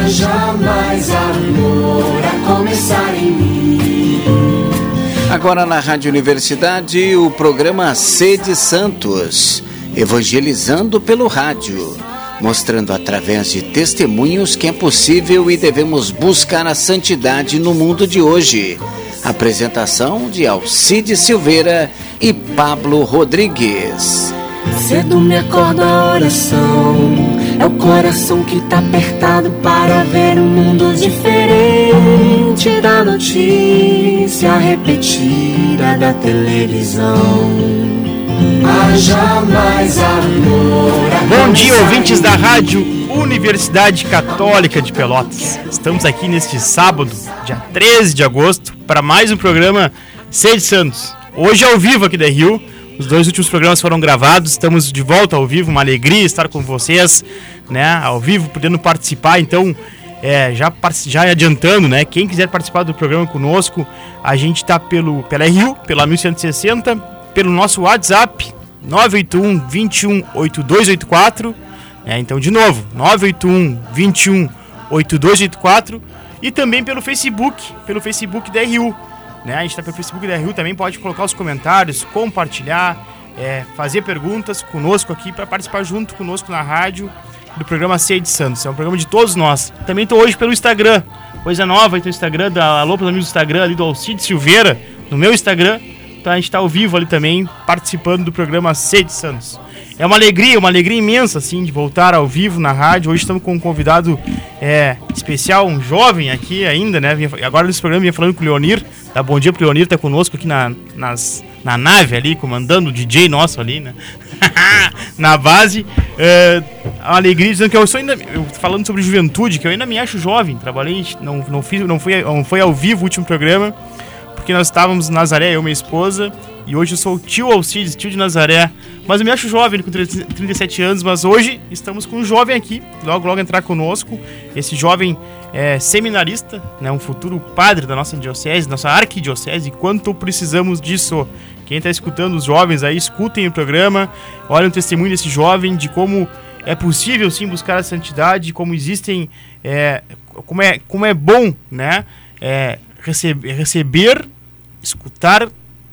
Haja mais amor a começar em mim. Agora na Rádio Universidade, o programa Sede Santos, evangelizando pelo rádio, mostrando através de testemunhos que é possível e devemos buscar a santidade no mundo de hoje. Apresentação de Alcide Silveira e Pablo Rodrigues. Cedo me acorda a oração. Coração que tá apertado para ver um mundo diferente da notícia repetida da televisão. Bom dia, ouvintes da Rádio Universidade Católica de Pelotas. Estamos aqui neste sábado, dia 13 de agosto, para mais um programa Sede Santos. Hoje ao vivo aqui da Rio. Os dois últimos programas foram gravados, estamos de volta ao vivo, uma alegria estar com vocês, né, ao vivo, podendo participar. Então, é, já, já adiantando, né, quem quiser participar do programa conosco, a gente está pelo pela Rio, pela 1160, pelo nosso WhatsApp 981 21 8284, né, então de novo, 981 21 8284 e também pelo Facebook, pelo Facebook da RU. Né? A gente está pelo Facebook da RU também, pode colocar os comentários, compartilhar, é, fazer perguntas conosco aqui para participar junto conosco na rádio do programa Ceia de Santos. É um programa de todos nós. Também estou hoje pelo Instagram, coisa nova aí no Instagram, da Alô, pelos amigos do Instagram, ali do Alcide Silveira, no meu Instagram. Então a gente está ao vivo ali também, participando do programa Ceia de Santos. É uma alegria, uma alegria imensa, assim, de voltar ao vivo na rádio. Hoje estamos com um convidado é, especial, um jovem aqui ainda, né? Agora nesse programa vinha falando com o Leonir. Dá bom dia pro Leonir, tá conosco aqui na, nas, na nave ali, comandando o DJ nosso ali, né? na base. É, uma alegria dizendo que eu sou ainda. Eu, falando sobre juventude, que eu ainda me acho jovem. Trabalhei, não, não, fiz, não, fui, não foi ao vivo o último programa, porque nós estávamos Nazaré, eu e minha esposa. E hoje eu sou o tio Alcides, tio de Nazaré. Mas eu me acho jovem, com 37 anos, mas hoje estamos com um jovem aqui, logo logo entrar conosco. Esse jovem é, seminarista, né, um futuro padre da nossa diocese, nossa arquidiocese, quanto precisamos disso. Quem está escutando os jovens aí, escutem o programa, olhem o testemunho desse jovem, de como é possível sim buscar a santidade, como existem, é, como, é, como é bom né, é, receber, receber, escutar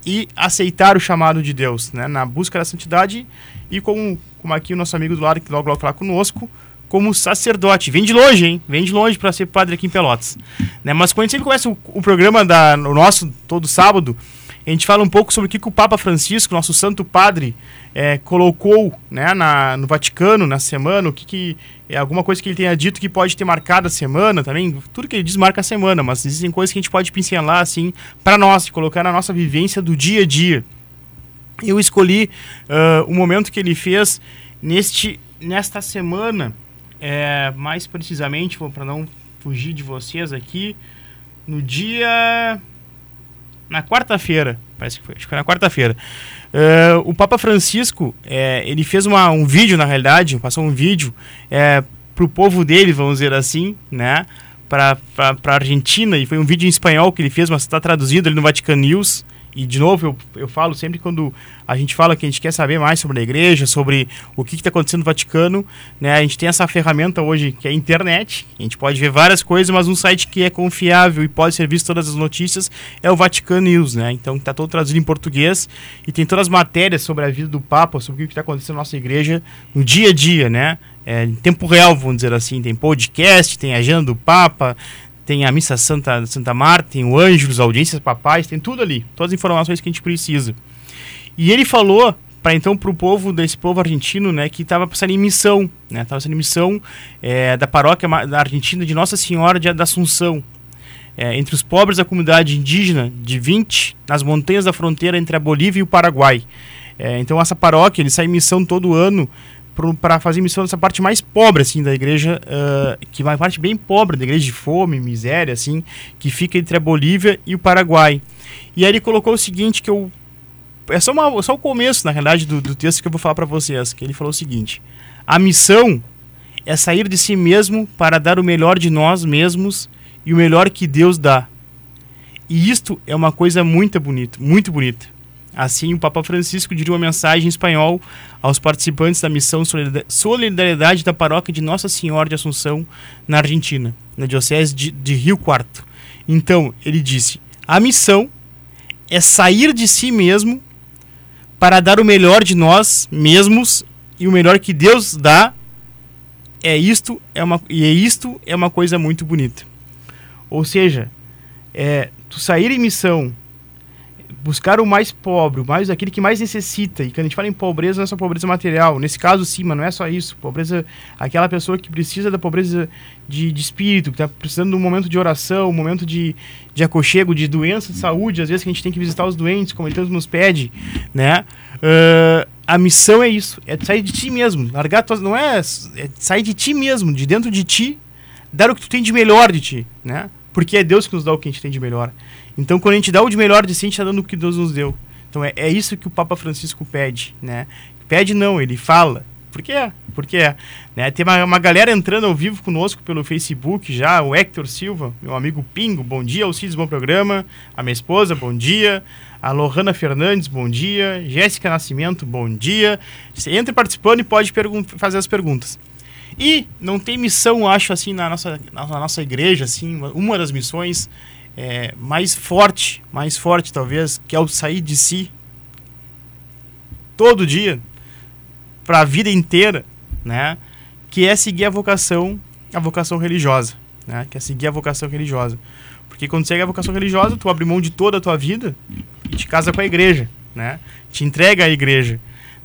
e aceitar o chamado de Deus, né? Na busca da santidade e como, como aqui o nosso amigo do lado que logo logo falar conosco, como sacerdote. Vem de longe, hein? Vem de longe para ser padre aqui em Pelotas. Né? Mas quando a gente sempre começa o, o programa da, o nosso todo sábado, a gente fala um pouco sobre o que, que o Papa Francisco, nosso Santo Padre, é, colocou né, na, no Vaticano na semana, o que, que é alguma coisa que ele tenha dito que pode ter marcado a semana também. Tudo que ele diz marca a semana, mas existem coisas que a gente pode pincelar assim para nós, colocar na nossa vivência do dia a dia. Eu escolhi uh, o momento que ele fez neste, nesta semana, é, mais precisamente, para não fugir de vocês aqui, no dia na quarta-feira, parece que foi, acho que foi na quarta-feira. Uh, o Papa Francisco, é, ele fez uma, um vídeo, na realidade, passou um vídeo é, para o povo dele, vamos dizer assim, né? Para a Argentina, e foi um vídeo em espanhol que ele fez, mas está traduzido ali no Vatican News. E, de novo, eu, eu falo sempre quando a gente fala que a gente quer saber mais sobre a igreja, sobre o que está acontecendo no Vaticano, né? A gente tem essa ferramenta hoje que é a internet. A gente pode ver várias coisas, mas um site que é confiável e pode ser visto todas as notícias é o Vatican News, né? Então está todo traduzido em português e tem todas as matérias sobre a vida do Papa, sobre o que está acontecendo na nossa igreja no dia a dia, né? É, em tempo real, vamos dizer assim. Tem podcast, tem agenda do Papa, tem a Missa Santa, Santa Marta, tem o Ângelos, audiências papais, tem tudo ali, todas as informações que a gente precisa. E ele falou para então para o povo desse povo argentino, né, que estava passando em missão, né, estava sendo missão é, da paróquia da Argentina de Nossa Senhora de, da Assunção, é, entre os pobres da comunidade indígena de 20, nas montanhas da fronteira entre a Bolívia e o Paraguai. É, então essa paróquia, ele sai em missão todo ano para fazer missão nessa parte mais pobre assim da igreja, uh, que é uma parte bem pobre da igreja de fome, miséria assim, que fica entre a Bolívia e o Paraguai. E aí ele colocou o seguinte que eu é só, uma, só o começo, na realidade, do, do texto que eu vou falar para vocês, que ele falou o seguinte: a missão é sair de si mesmo para dar o melhor de nós mesmos e o melhor que Deus dá. E isto é uma coisa muito bonita, muito bonita. Assim, o Papa Francisco dirigiu uma mensagem em espanhol aos participantes da missão Solidariedade da Paróquia de Nossa Senhora de Assunção, na Argentina, na Diocese de, de Rio Quarto. Então, ele disse: a missão é sair de si mesmo para dar o melhor de nós mesmos e o melhor que Deus dá é isto é uma e é isto é uma coisa muito bonita. Ou seja, é tu sair em missão, buscar o mais pobre, o mais aquele que mais necessita. E quando a gente fala em pobreza, não é só pobreza material. Nesse caso, sim, mas não é só isso. Pobreza, aquela pessoa que precisa da pobreza de, de espírito, que está precisando de um momento de oração, um momento de, de aconchego, de doença, de saúde. Às vezes que a gente tem que visitar os doentes, como ele tanto nos pede, né? Uh, a missão é isso, é sair de ti mesmo, largar tuas, não é, é sair de ti mesmo, de dentro de ti, dar o que tu tem de melhor de ti, né? Porque é Deus que nos dá o que a gente tem de melhor. Então, quando a gente dá o de melhor de si, a gente está dando o que Deus nos deu. Então, é, é isso que o Papa Francisco pede, né? Pede não, ele fala. Porque é, porque é. Né? Tem uma, uma galera entrando ao vivo conosco pelo Facebook já, o Hector Silva, meu amigo Pingo, bom dia, Alcides, bom programa. A minha esposa, bom dia. A Lohana Fernandes, bom dia. Jéssica Nascimento, bom dia. Você entra participando e pode fazer as perguntas. E não tem missão, acho, assim, na nossa, na nossa igreja, assim, uma das missões é, mais forte, mais forte talvez, que é o sair de si todo dia para a vida inteira, né? Que é seguir a vocação, a vocação religiosa, né? Que é seguir a vocação religiosa. Porque quando segue a vocação religiosa, tu abre mão de toda a tua vida e te casa com a igreja, né? Te entrega à igreja,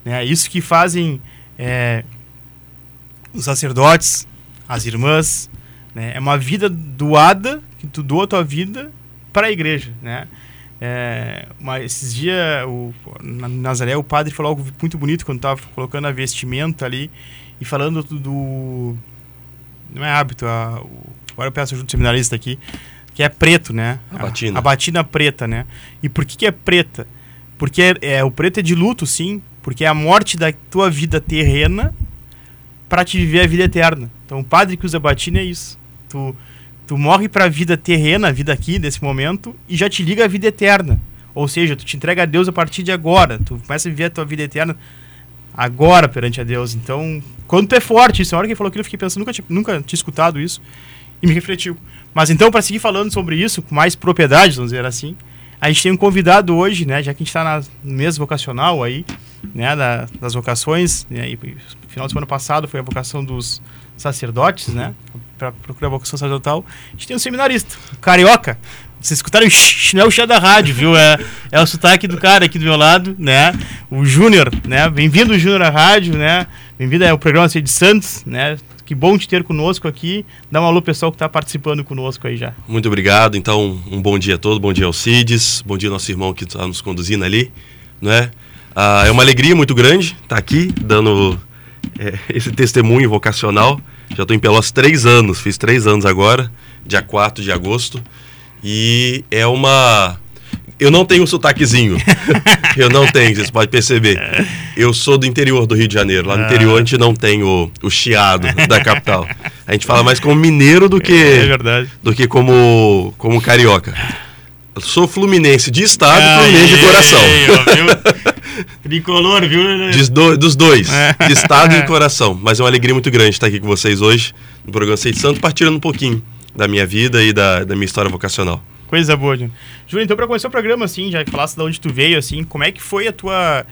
né? Isso que fazem é, os sacerdotes, as irmãs, né? É uma vida doada que tu doa a tua vida para a igreja, né? É, mas esses dias, o, na Nazaré, o padre falou algo muito bonito quando estava colocando a vestimenta ali e falando do. do não é hábito, a, o, agora eu peço ajuda do seminarista aqui, que é preto, né? A batina. A, a batina preta, né? E por que, que é preta? Porque é, é, o preto é de luto, sim, porque é a morte da tua vida terrena para te viver a vida eterna. Então o padre que usa batina é isso. Tu Tu morre para a vida terrena, a vida aqui, desse momento, e já te liga à vida eterna. Ou seja, tu te entrega a Deus a partir de agora. Tu começa a viver a tua vida eterna agora perante a Deus. Então, quando tu é forte, isso, a hora que ele falou aquilo, eu fiquei pensando, nunca, nunca tinha escutado isso, e me refletiu. Mas então, para seguir falando sobre isso, com mais propriedade, vamos dizer assim, a gente tem um convidado hoje, né, já que a gente está no mês vocacional aí, né, da, das vocações, né, e, final de semana passado foi a vocação dos sacerdotes, né, para procurar vocação sacerdotal, a gente tem um seminarista, um carioca. Vocês escutaram, não é o chá da rádio, viu? É, é o sotaque do cara aqui do meu lado, né? O Júnior, né? Bem-vindo, Júnior, à rádio, né? Bem-vindo ao programa de Santos, né? Que bom te ter conosco aqui. Dá um alô pessoal que está participando conosco aí já. Muito obrigado. Então, um bom dia a todos. Bom dia ao Cides. Bom dia ao nosso irmão que está nos conduzindo ali, né? Ah, é uma alegria muito grande estar tá aqui dando é, esse testemunho vocacional já estou em Pelotas três anos, fiz três anos agora, dia 4 de agosto. E é uma. Eu não tenho um sotaquezinho. eu não tenho, vocês podem perceber. Eu sou do interior do Rio de Janeiro. Lá no interior a gente não tem o, o chiado da capital. A gente fala mais como mineiro do que, é do que como, como carioca. Eu sou fluminense de estado e fluminense de coração. Tricolor, viu? Do, dos dois, é. de estado e de coração. Mas é uma alegria muito grande estar aqui com vocês hoje no programa Seis Santo, partilhando um pouquinho da minha vida e da, da minha história vocacional. Coisa boa, Júnior. Júnior, então para começar o programa, assim, já que falasse de onde tu veio, assim, como é que foi a tua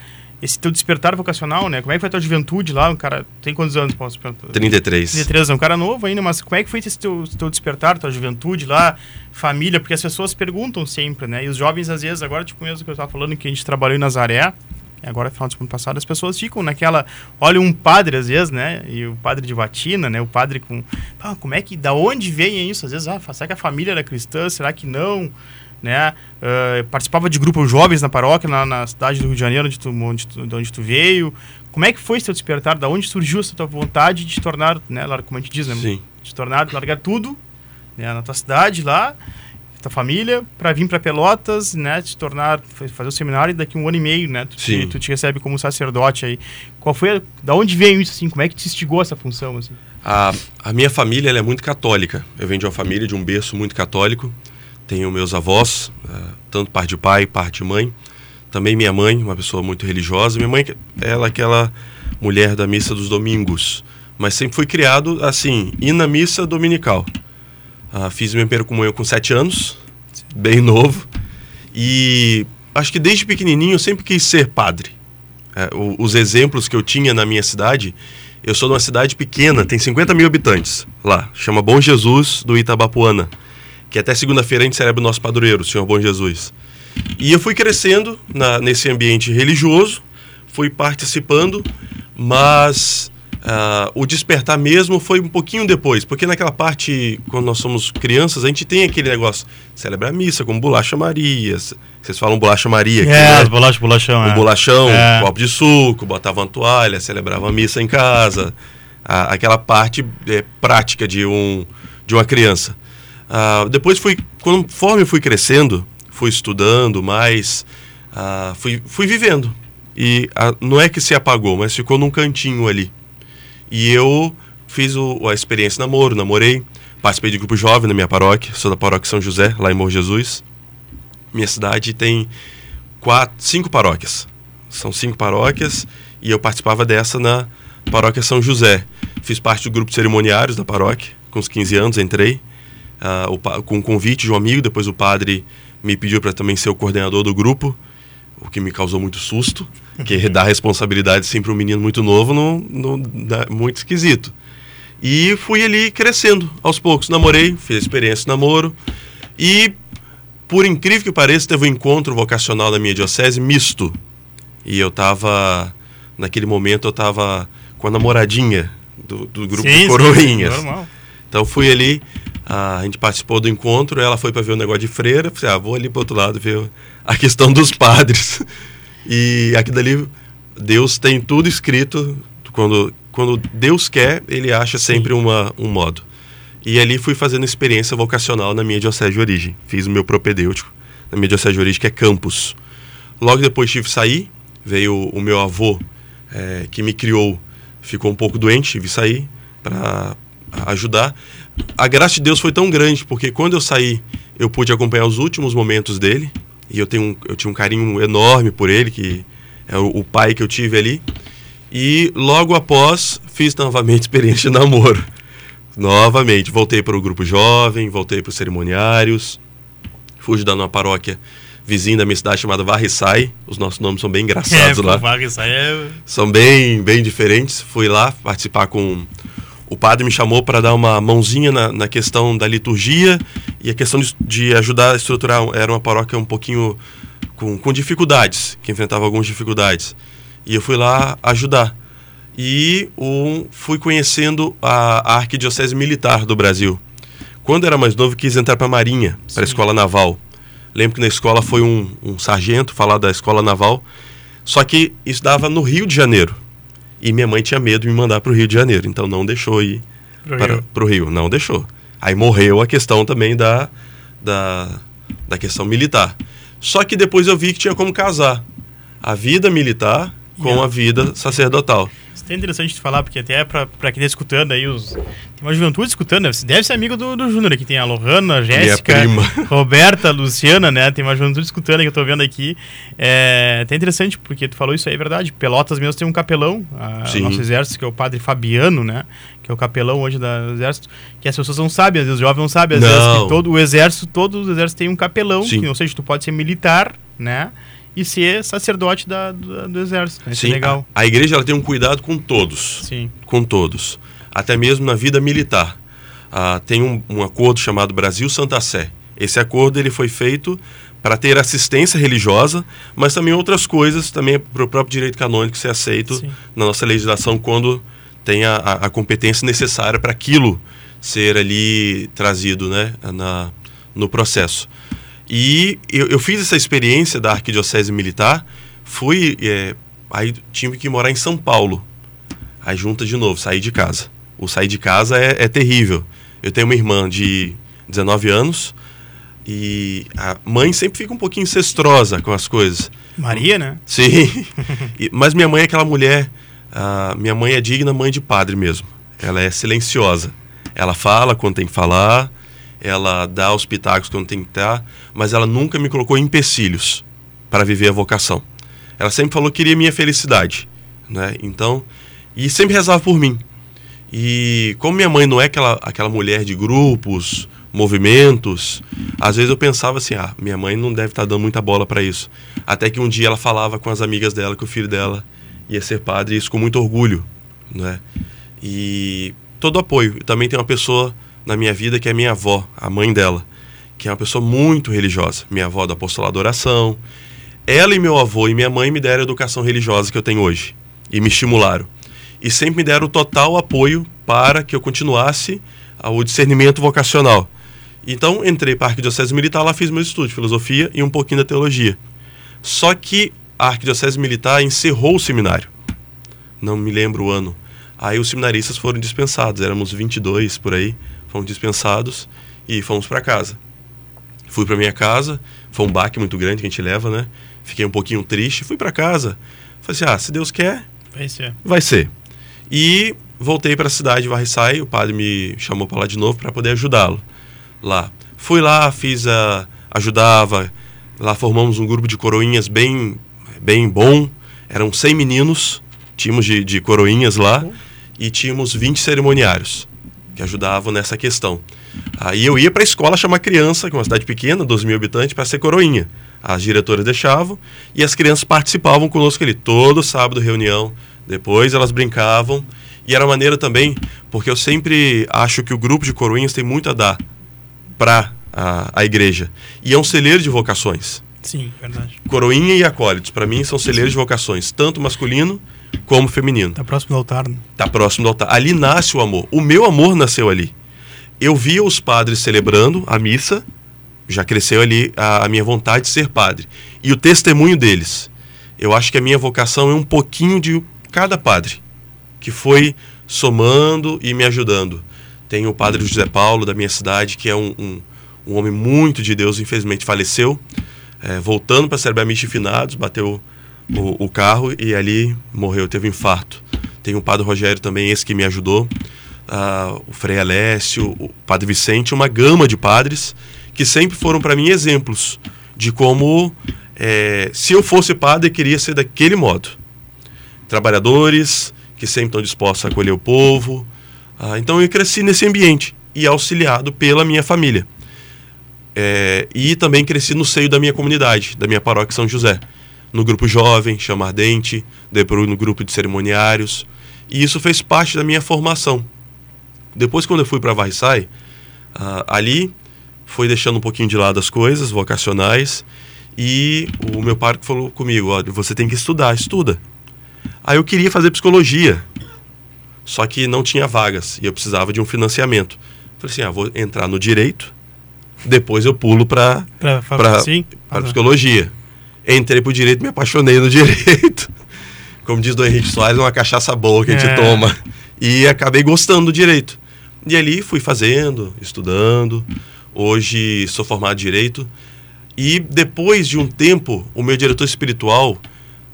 esse teu despertar vocacional, né? Como é que foi a tua juventude lá? Um cara tem quantos anos, posso perguntar? 33. 33, é um cara novo ainda, mas como é que foi esse teu, teu despertar, tua juventude lá, família? Porque as pessoas perguntam sempre, né? E os jovens, às vezes, agora, tipo mesmo que eu estava falando, que a gente trabalhou em Nazaré, agora final do ano passado, as pessoas ficam naquela. Olha um padre, às vezes, né? E o padre de batina, né? O padre com. Ah, como é que. Da onde vem isso? Às vezes, ah, será que a família era cristã? Será que não? Né? Uh, participava de grupos jovens na paróquia, na, na, cidade do Rio de Janeiro, onde tu, onde tu, de onde tu veio. Como é que foi seu despertar? Da onde surgiu essa tua vontade de te tornar, né? Como a gente diz, né? Sim. De tornar, largar tudo né? na tua cidade lá tua família para vir para Pelotas, né, te tornar fazer o seminário e daqui um ano e meio, né, tu, te, tu te recebe como sacerdote aí. Qual foi, a, da onde veio isso assim? Como é que te instigou essa função assim? A, a minha família é muito católica. Eu venho de uma família de um berço muito católico. Tenho meus avós, uh, tanto parte de pai, parte de mãe, Também minha mãe, uma pessoa muito religiosa. Minha mãe, ela é aquela mulher da missa dos domingos, mas sempre fui criado assim, ir na missa dominical. Ah, fiz minha primeira comunhão com sete anos, bem novo, e acho que desde pequenininho eu sempre quis ser padre. É, os exemplos que eu tinha na minha cidade, eu sou de uma cidade pequena, tem 50 mil habitantes lá, chama Bom Jesus do Itabapuana, que até segunda-feira a gente celebra o nosso padroeiro, o Senhor Bom Jesus. E eu fui crescendo na, nesse ambiente religioso, fui participando, mas uh, o despertar mesmo foi um pouquinho depois, porque naquela parte, quando nós somos crianças, a gente tem aquele negócio, celebrar a missa, como bolacha Maria, vocês falam bolacha Maria aqui, É, né? as bolachas, bolachão. um é. bolachão, É. um copo de suco, botava uma toalha, celebrava a missa em casa, a- aquela parte é, prática de, um, de uma criança. Ah, depois fui, conforme fui crescendo, fui estudando mais, ah, fui, fui vivendo. E ah, não é que se apagou, mas ficou num cantinho ali. E eu fiz o- a experiência namoro, namorei, participei de grupo jovem na minha paróquia, sou da paróquia São José, lá em Morro Jesus. Minha cidade tem quatro, cinco paróquias. São cinco paróquias e eu participava dessa na paróquia São José. Fiz parte do grupo de cerimoniários da paróquia, com os 15 anos entrei, ah, o com um convite de um amigo, depois o padre me pediu para também ser o coordenador do grupo, o que me causou muito susto, que dar responsabilidade sempre um menino muito novo, não, não dá- muito esquisito. E fui ali crescendo aos poucos. Namorei, fiz experiência de namoro. E, por incrível que pareça, teve um encontro vocacional na minha diocese misto. E eu tava, naquele momento, eu tava com a namoradinha do, do grupo sim, coroinhas. normal. Então fui ali, a gente participou do encontro, ela foi para ver o negócio de freira, falei, ah, vou ali para outro lado ver a questão dos padres. E aqui dali, Deus tem tudo escrito, quando, quando Deus quer, ele acha sempre uma, um modo. E ali fui fazendo experiência vocacional na minha diocese de origem. Fiz o meu propedêutico na minha diocese de origem, que é Campos. Logo depois tive que sair, veio o meu avô, eh, que me criou, ficou um pouco doente, tive que sair para ajudar. A graça de Deus foi tão grande, porque quando eu saí, eu pude acompanhar os últimos momentos dele, e eu, tenho um, eu tinha um carinho enorme por ele, que é o, o pai que eu tive ali. E logo após, fiz novamente experiência de namoro. Novamente, voltei para o grupo jovem, voltei para os cerimoniários, fui ajudar numa paróquia vizinha da minha cidade chamada Varriçai. Os nossos nomes são bem engraçados é, lá aí é... são bem, bem diferentes. Fui lá participar com. O padre me chamou para dar uma mãozinha na, na questão da liturgia e a questão de, de ajudar a estruturar. Era uma paróquia um pouquinho com, com dificuldades, que enfrentava algumas dificuldades. E eu fui lá ajudar. E um, fui conhecendo a, a Arquidiocese Militar do Brasil. Quando era mais novo, quis entrar para a Marinha, para a Escola Naval. Lembro que na escola foi um, um sargento falar da Escola Naval. Só que isso dava no Rio de Janeiro. E minha mãe tinha medo de me mandar para o Rio de Janeiro, então não deixou ir Pro para Rio. o Rio. Não deixou. Aí morreu a questão também da, da, da questão militar. Só que depois eu vi que tinha como casar a vida militar com Yeah. a vida sacerdotal. Isso é interessante de falar, porque até pra, pra quem tá escutando aí, os... tem uma juventude escutando, né? Você deve ser amigo do, do Júnior aqui, tem a Lohana, a Jéssica. Roberta, a Luciana, né? Tem uma juventude escutando aí que eu tô vendo aqui. É até interessante, porque tu falou isso aí, é verdade. Pelotas mesmo tem um capelão, a, Sim. nosso exército, que é o padre Fabiano, né? Que é o capelão hoje do exército, que as pessoas não sabem, às vezes os jovens não sabem, às Não. vezes que todo o exército, todos os exércitos têm um capelão, Sim. que, ou seja, tu pode ser militar, né? E ser sacerdote da, do, do exército. Isso é legal. A, a igreja ela tem um cuidado com todos. Sim. com todos, até mesmo na vida militar. Ah, tem um, um acordo chamado Brasil Santa Sé. Esse acordo ele foi feito para ter assistência religiosa, mas também outras coisas, também para o próprio direito canônico ser aceito Sim. na nossa legislação quando tem a, a- a competência necessária para aquilo ser ali trazido né, na, no processo. E eu, eu fiz essa experiência da arquidiocese militar, fui, é, aí tive que morar em São Paulo. Aí junta de novo, sair de casa. O sair de casa é, é terrível. Eu tenho uma irmã de 19 anos e a mãe sempre fica um pouquinho incestrosa com as coisas. Maria, né? Sim. E- mas minha mãe é aquela mulher. minha mãe é digna mãe de padre mesmo. Ela é silenciosa. Ela fala quando tem que falar, ela dá os pitacos quando tem que dar, mas ela nunca me colocou empecilhos. para viver a vocação. Ela sempre falou que queria minha felicidade, né? Então, e sempre rezava por mim. E como minha mãe não é aquela, aquela mulher de grupos, movimentos, às vezes eu pensava assim, ah, minha mãe não deve estar tá dando muita bola para isso. Até que um dia ela falava com as amigas dela que o filho dela ia ser padre, e isso com muito orgulho, né? E todo apoio. Também tem uma pessoa na minha vida que é minha avó, a mãe dela, que é uma pessoa muito religiosa. Minha avó da apostolado oração. Ela e meu avô e minha mãe me deram a educação religiosa que eu tenho hoje e me estimularam e sempre me deram total apoio para que eu continuasse o discernimento vocacional. Então, entrei para a Arquidiocese Militar, lá fiz meu estudo de filosofia e um pouquinho da teologia. Só que a Arquidiocese Militar encerrou o seminário. Não me lembro o ano. Aí os seminaristas foram dispensados, éramos 22 por aí, fomos dispensados e fomos para casa. Fui para minha casa, foi um baque muito grande que a gente leva, né? Fiquei um pouquinho triste, fui para casa. Falei assim: ah, se Deus quer, vai ser. Vai ser. E voltei para a cidade de Varriçai, o padre me chamou para lá de novo para poder ajudá-lo lá. Fui lá, fiz a ajudava, lá formamos um grupo de coroinhas bem bem bom, eram 100 meninos, tínhamos de, de coroinhas lá e tínhamos 20 cerimoniários que ajudavam nessa questão. Aí eu ia para a escola chamar criança, que é uma cidade pequena, 12 mil habitantes, para ser coroinha. As diretoras deixavam e as crianças participavam conosco ali. Todo sábado, reunião, depois elas brincavam. E era maneira também, porque eu sempre acho que o grupo de coroinhas tem muito a dar para a, a igreja. E é um celeiro de vocações. Sim, verdade. Coroinha e acólitos, para mim, são celeiros de vocações, tanto masculino como feminino. Está próximo do altar, né? Está próximo do altar. Ali nasce o amor. O meu amor nasceu ali. Eu via os padres celebrando a missa, já cresceu ali a, a minha vontade de ser padre. E o testemunho deles. Eu acho que a minha vocação é um pouquinho de cada padre que foi somando e me ajudando. Tem o padre José Paulo, da minha cidade, que é um, um, um homem muito de Deus, infelizmente faleceu, é, voltando para celebrar missa finados, bateu o, o, carro e ali morreu, teve um infarto. Tem o padre Rogério também, esse que me ajudou, uh, o Frei Alessio, o padre Vicente, uma gama de padres que sempre foram para mim exemplos de como, é, se eu fosse padre, queria ser daquele modo trabalhadores que sempre estão dispostos a acolher o povo. Ah, então eu cresci nesse ambiente e auxiliado pela minha família. É, e também cresci no seio da minha comunidade, da minha paróquia São José. No grupo jovem, chama ardente, depois no grupo de cerimoniários. E isso fez parte da minha formação. Depois, quando eu fui para Varriçai, ah, ali foi deixando um pouquinho de lado as coisas vocacionais. E o meu pai falou comigo: olha, você tem que estudar, estuda. Aí eu queria fazer psicologia, só que não tinha vagas e eu precisava de um financiamento. Falei assim, ah, vou entrar no direito, depois eu pulo para para psicologia. Entrei para o direito, me apaixonei no direito. Como diz o Henrique Soares, é uma cachaça boa que a gente é. toma. E acabei gostando do direito. E ali fui fazendo, estudando. Hoje sou formado em direito. E depois de um tempo, o meu diretor espiritual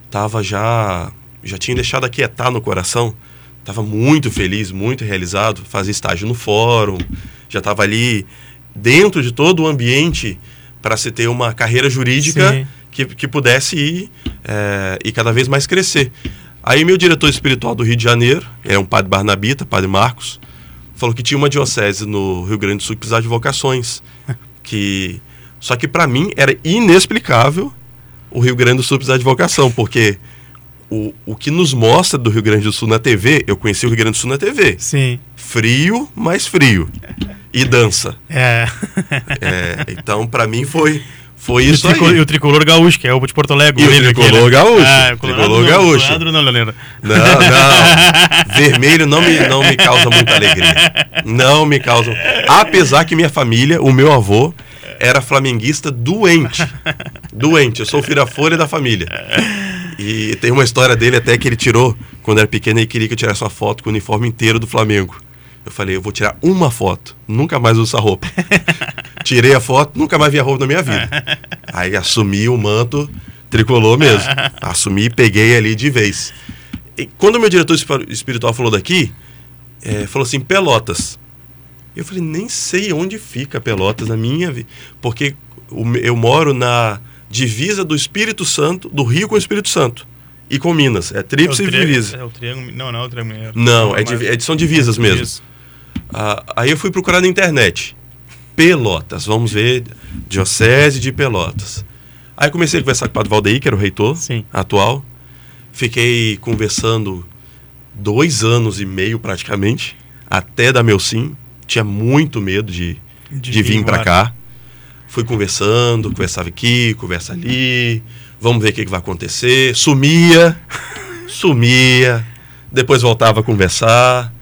estava já já tinha deixado aquietar no coração. Estava muito feliz, muito realizado. Fazia estágio no fórum, já estava ali dentro de todo o ambiente para se ter uma carreira jurídica que, que pudesse ir é, e cada vez mais crescer. Aí meu diretor espiritual do Rio de Janeiro, é um padre Barnabita, padre Marcos, falou que tinha uma diocese no Rio Grande do Sul que precisava de vocações. que Só que para mim era inexplicável o Rio Grande do Sul precisar de vocação, porque o, o que nos mostra do Rio Grande do Sul na TV, eu conheci o Rio Grande do Sul na TV. Sim. Frio, mais frio. E dança. É. é então, para mim, foi, foi e isso o aí. E o tricolor gaúcho, que é o de Porto Alegre. E o tricolor aquele. gaúcho. Ah, o tricolor não, gaúcho. Colorado não, Leonardo. Não, não. Vermelho não me, não me causa muita alegria. Não me causa. Apesar que minha família, o meu avô, era flamenguista doente. Doente. Eu sou o filho da família. E tem uma história dele até que ele tirou, quando era pequeno, ele queria que eu tirasse uma foto com o uniforme inteiro do Flamengo. Eu falei, eu vou tirar uma foto, nunca mais uso essa roupa. Tirei a foto, nunca mais vi a roupa na minha vida. Aí assumi o manto tricolor mesmo. Assumi e peguei ali de vez. E quando o meu diretor espiritual falou daqui, é, falou assim, Pelotas. Eu falei, nem sei onde fica Pelotas na minha vida. Porque eu moro na divisa do Espírito Santo, do Rio com o Espírito Santo. E com Minas. É É tríplice triângulo- divisa. É o triângulo. Não, não é o triângulo mineiro. Não, é, divi- é- são divisas mesmo. Isso. Ah, aí eu fui procurar na internet. Pelotas, vamos ver, Diocese de Pelotas. Aí comecei a conversar com o Padre Valdeir, que era o reitor Sim. atual. Fiquei conversando dois anos e meio praticamente, até dar meu sim. Tinha muito medo de, De de, vir para cá. Fui conversando, conversava aqui, conversa ali. Vamos ver o que, que vai acontecer. Sumia, sumia. Depois voltava a conversar.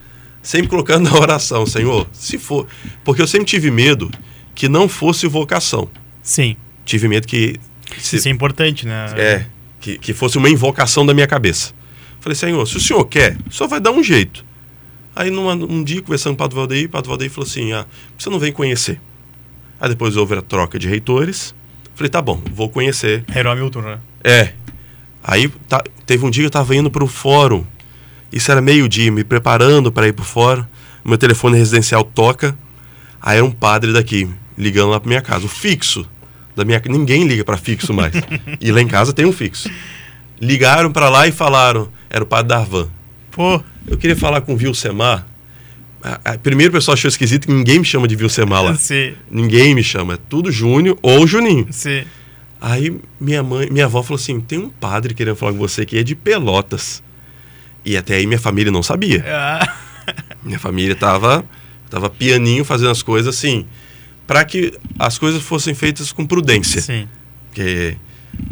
Sempre colocando na oração, Senhor, se for. Porque eu sempre tive medo que não fosse vocação. Sim. Tive medo que. se- Isso é importante, né? é, que, que fosse uma invocação da minha cabeça. Falei, Senhor, se o senhor quer, o senhor vai dar um jeito. Aí numa, um dia, conversando com o Padre Valdeir, o Padre Valdeir falou assim, ah, você não vem conhecer. Aí depois houve a troca de reitores. Falei, tá bom, vou conhecer. Heró Hamilton, né? É. Aí tá- teve um dia que eu tava indo pro fórum. Isso era meio-dia, me preparando para ir pro fórum. Meu telefone residencial toca. Aí era um padre daqui, ligando lá pra minha casa. O fixo da minha Ninguém liga para fixo mais. e lá em casa tem um fixo. Ligaram para lá e falaram. Era o padre Darvan. Pô, Eu queria falar com o Vilsemar. Primeiro o pessoal achou esquisito que ninguém me chama de Vilsemar lá. se, Ninguém me chama. É tudo Júnior ou Juninho. se, Aí minha mãe, minha avó falou assim: tem um padre querendo falar com você que é de Pelotas. E até aí minha família não sabia. ah, Minha família tava, tava pianinho fazendo as coisas assim, para que as coisas fossem feitas com prudência, sim. que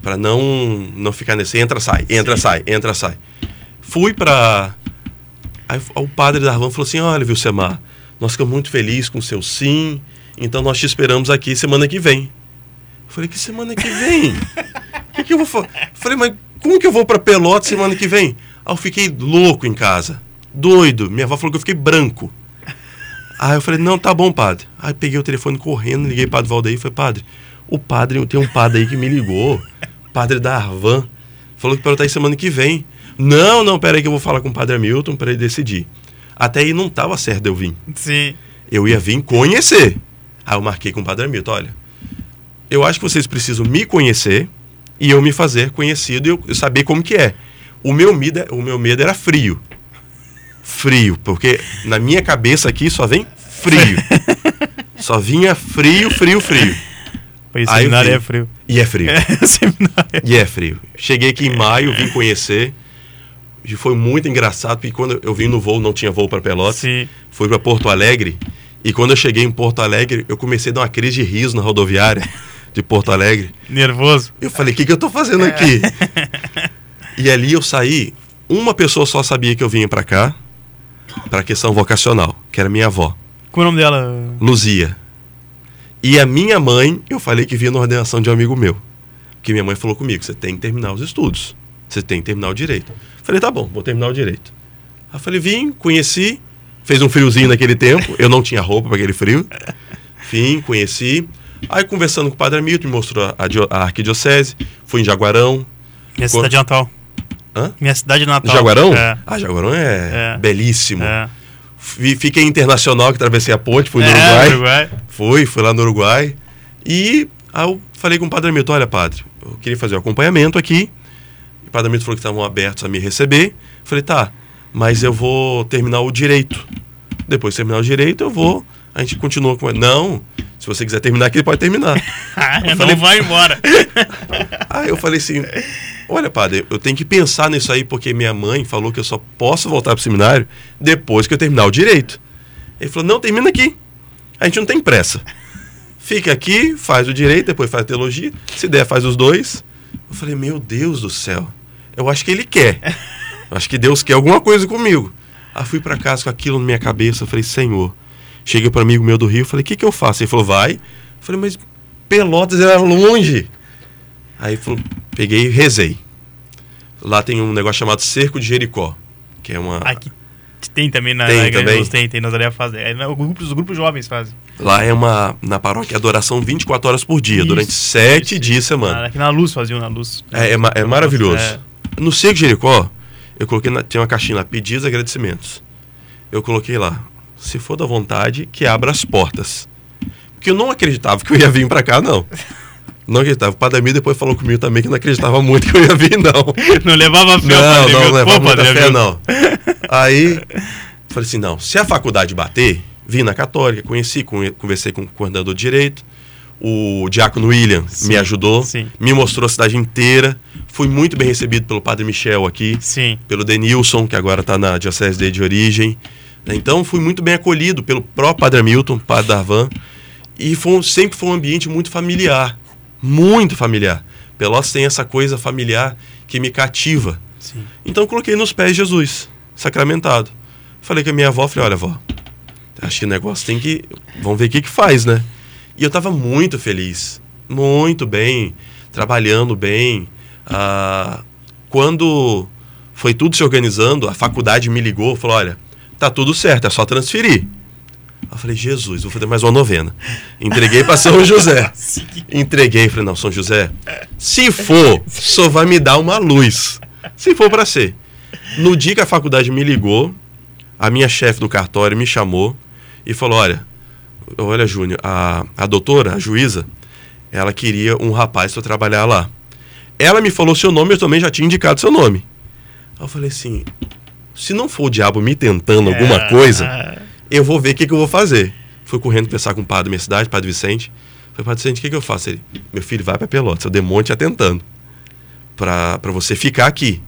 para não não ficar nesse entra sai, entra sai, entra sai. Fui para aí o padre Darvan falou assim: "Olha, Vilsemar, nós ficamos muito felizes com o seu sim, então nós te esperamos aqui semana que vem". Eu falei: "Que semana que vem? O que, que eu vou fazer?" Falei: "Mas como que eu vou para Pelotas semana que vem?" Aí eu fiquei louco em casa, doido. Minha avó falou que eu fiquei branco. Aí eu falei, não, tá bom, padre. Aí peguei o telefone correndo, liguei para o padre Valdeir e falei, padre, o padre, tem um padre aí que me ligou, padre da Arvan, falou que para eu estar aí semana que vem. Não, não, peraí que eu vou falar com o padre Hamilton para ele decidir. Até aí não tava certo eu vir. Sim. Eu ia vir conhecer. Aí eu marquei com o padre Hamilton, olha, eu acho que vocês precisam me conhecer e eu me fazer conhecido e eu, eu saber como que é. O meu, medo, é- o meu medo era frio. Frio, porque na minha cabeça aqui só vem frio. só vinha frio, frio, frio. Pois Aí seminário é frio. E é frio. É, seminário. E é frio. Cheguei aqui em maio, vim conhecer. E foi muito engraçado, porque quando eu vim no voo, não tinha voo para Pelotas. Sim. Fui para Porto Alegre. E quando eu cheguei em Porto Alegre, eu comecei a dar uma crise de riso na rodoviária de Porto Alegre. Nervoso. Eu falei, o que, que eu tô fazendo aqui? e ali eu saí, uma pessoa só sabia que eu vinha para cá, para questão vocacional, que era minha avó, Qual é o nome dela? Luzia. E a minha mãe, eu falei que vinha na ordenação de um amigo meu. Que minha mãe falou comigo, você tem que terminar os estudos. Você tem que terminar o direito. Falei, tá bom, vou terminar o direito. Aí eu falei, vim, conheci, fez um friozinho naquele tempo, eu não tinha roupa para aquele frio. Vim, conheci. Aí conversando com o padre Hamilton, me mostrou a, dio- a arquidiocese, fui em Jaguarão. Minha cidade natal. Hã? Minha cidade natal. Jaguarão? É. Ah, Jaguarão é, É. belíssimo. É. Fi- Fiquei internacional, que atravessei a ponte, fui no É, Uruguai. Uruguai. Fui, fui lá no Uruguai. E aí eu falei com o Padre Hamilton, olha, padre, eu queria fazer o acompanhamento aqui. O Padre Hamilton falou que estavam abertos a me receber. Falei, tá, mas eu vou terminar o direito. Depois de terminar o direito, eu vou. A gente continua com. Não, se você quiser terminar aqui, pode terminar. Ah, não falei- vai embora. Aí eu falei assim: olha, padre, eu tenho que pensar nisso aí, porque minha mãe falou que eu só posso voltar pro seminário depois que eu terminar o direito. Ele falou: não, termina aqui. A gente não tem pressa. Fica aqui, faz o direito, depois faz a teologia. Se der, faz os dois. Eu falei: meu Deus do céu. Eu acho que ele quer. Eu acho que Deus quer alguma coisa comigo. Aí fui para casa com aquilo na minha cabeça. Eu falei: Senhor. Cheguei para um amigo meu do Rio. Falei: o que, que eu faço? Ele falou: vai. Eu falei: mas Pelotas era longe. Aí falou, peguei e rezei. Lá tem um negócio chamado Cerco de Jericó, que é uma. Aqui tem também na, Tem na igreja também? Tem, tem, nós ali fazem. É, no- grupos, os grupos jovens fazem. Lá é uma. Na paróquia, adoração 24 horas por dia, Isso, durante sete isso, dias semana. Ah, Aqui na luz faziam na luz. É, é, é maravilhoso. É. No Cerco de Jericó, eu coloquei. Na, tem uma caixinha lá, pedidos e agradecimentos. Eu coloquei lá, se for da vontade, que abra as portas. Porque eu não acreditava que eu ia vir pra cá, não. Não acreditava. O Padre Amil depois falou comigo também que não acreditava muito que eu ia vir, não. Não levava fé, Não, não, não levava Pô, muita fé, não. Aí, falei assim, não, se a faculdade bater, vim na Católica, conheci, con- conversei com o coordenador de Direito, o Diácono William Sim, me ajudou, sim. me mostrou a cidade inteira, fui muito bem recebido pelo Padre Michel aqui, Sim. pelo Denilson, que agora está na Diocese dele de origem. né? Então, fui muito bem acolhido pelo próprio Padre Hamilton, Padre Darvan, e foi, sempre foi um ambiente muito familiar, muito familiar. Pelotas tem essa coisa familiar que me cativa. Sim. Então, eu coloquei nos pés de Jesus, sacramentado. Falei com a minha avó, falei, olha, avó, acho que o negócio tem que... Vamos ver o que que faz, né? E eu estava muito feliz, muito bem, trabalhando bem. Ah, quando foi tudo se organizando, a faculdade me ligou, falou, olha, tá tudo certo, é só transferir. Eu falei, Jesus, vou fazer mais uma novena. Entreguei para São José. Entreguei, falei, não, São José, se for, só vai me dar uma luz. Se for para ser. No dia que a faculdade me ligou, a minha chefe do cartório me chamou e falou, olha, olha, Júnior, a, a doutora, a juíza, ela queria um rapaz para trabalhar lá. Ela me falou seu nome, eu também já tinha indicado seu nome. Aí eu falei assim, se não for o diabo me tentando alguma É, coisa. Eu vou ver o que, que eu vou fazer. Fui correndo conversar com o padre da minha cidade, padre Vicente. Falei, padre Vicente, o que, que eu faço? Ele, meu filho, vai para Pelotas, o demônio te atentando. Para você ficar aqui.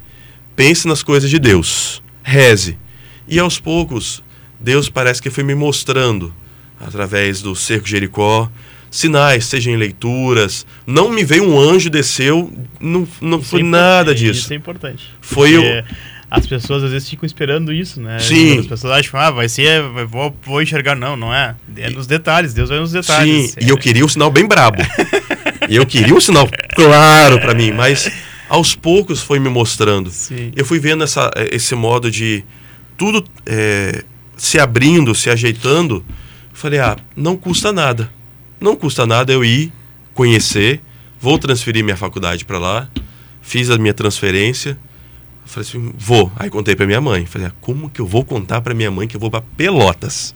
Pense nas coisas de Deus. Reze. E aos poucos, Deus parece que foi me mostrando, através do cerco Jericó, sinais, seja em leituras. Não me veio um anjo, desceu, não, não Isso foi é nada Isso disso. é importante. Foi eu- As pessoas às vezes ficam esperando isso, né? Sim. As pessoas acham, ah, vai ser, vou, vou enxergar. Não, não é. É nos detalhes, Deus vai nos detalhes. Sim, É- e eu queria um sinal bem brabo. e eu queria um sinal claro para mim, mas aos poucos foi me mostrando. Sim. Eu fui vendo essa, esse modo de tudo é, se abrindo, se ajeitando. Falei, ah, não custa nada. Não custa nada eu ir conhecer, vou transferir minha faculdade para lá, fiz a minha transferência. Falei assim, vou. Aí contei para minha mãe. Falei, ah, como que eu vou contar para minha mãe que eu vou para Pelotas?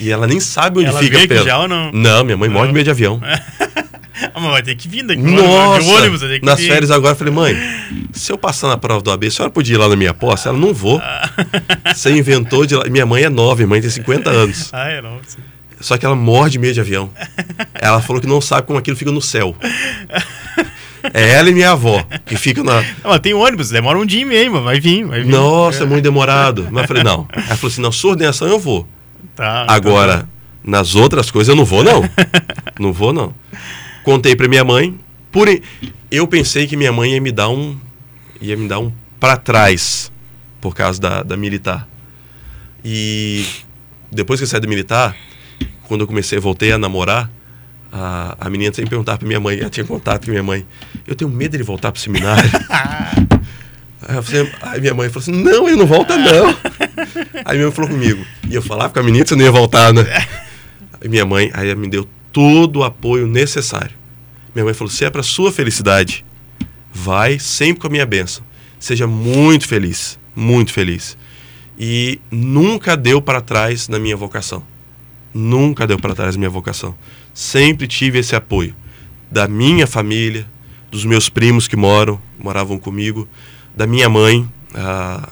E ela nem sabe onde Ela fica Pelotas. já ou não? Não, minha mãe morre de Não. medo de avião. Ah, mas vai ter que vir daqui. Nossa! De ônibus, vai ter que nas vir. férias agora, eu falei, mãe, se eu passar na prova do AB, a senhora podia ir lá na minha posse? Ela, não vou. Você inventou de... lá- Minha mãe é nova, minha mãe tem 50 anos. Ah, é, não. sim. Só que ela morre de medo de avião. Ela falou que não sabe como aquilo fica no céu. É ela e minha avó, que ficam na... Não, mas tem ônibus, demora um dia e meio, mas vai vir, vai vir. Nossa, é muito demorado. Mas eu falei, não. Ela falou assim, na sua ordenação eu vou. Tá, Agora, nas outras coisas eu não vou, não. não vou, não. Contei pra minha mãe. Por... Eu pensei que minha mãe ia me dar um. ia me dar um pra trás por causa da, da militar. E depois que eu saí da militar, quando eu comecei, voltei a namorar, a, a menina sempre perguntava pra minha mãe, ela tinha contato com minha mãe. Eu tenho medo de ele voltar pro seminário. Aí, falei- aí minha mãe falou assim: não, ele não volta, não. Aí minha mãe falou comigo. E eu falava com a menina que você não ia voltar, né? Aí minha mãe aí me deu todo o apoio necessário. Minha mãe falou: se é para sua felicidade, vai sempre com a minha bênção. Seja muito feliz, muito feliz. E nunca deu para trás na minha vocação. Nunca deu para trás minha vocação. Sempre tive esse apoio da minha família, dos meus primos que moram, moravam comigo, da minha mãe. ah,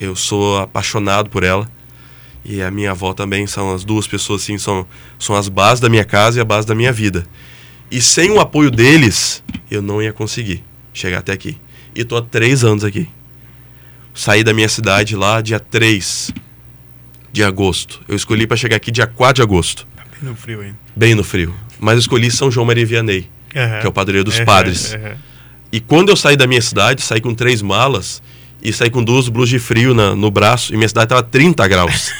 eu sou apaixonado por ela. E a minha avó também são as duas pessoas assim, são, são as bases da minha casa e a base da minha vida. E sem o apoio deles, eu não ia conseguir chegar até aqui. E tô há três anos aqui. Saí da minha cidade lá dia 3 de agosto. Eu escolhi para chegar aqui dia 4 de agosto, Bem no frio ainda. bem no frio. Mas eu escolhi São João Maria Vianney, Aham. que é o padroeiro dos Aham, padres. aham. E quando eu saí da minha cidade, saí com três malas e saí com duas blusas de frio na- no braço e minha cidade tava 30 graus.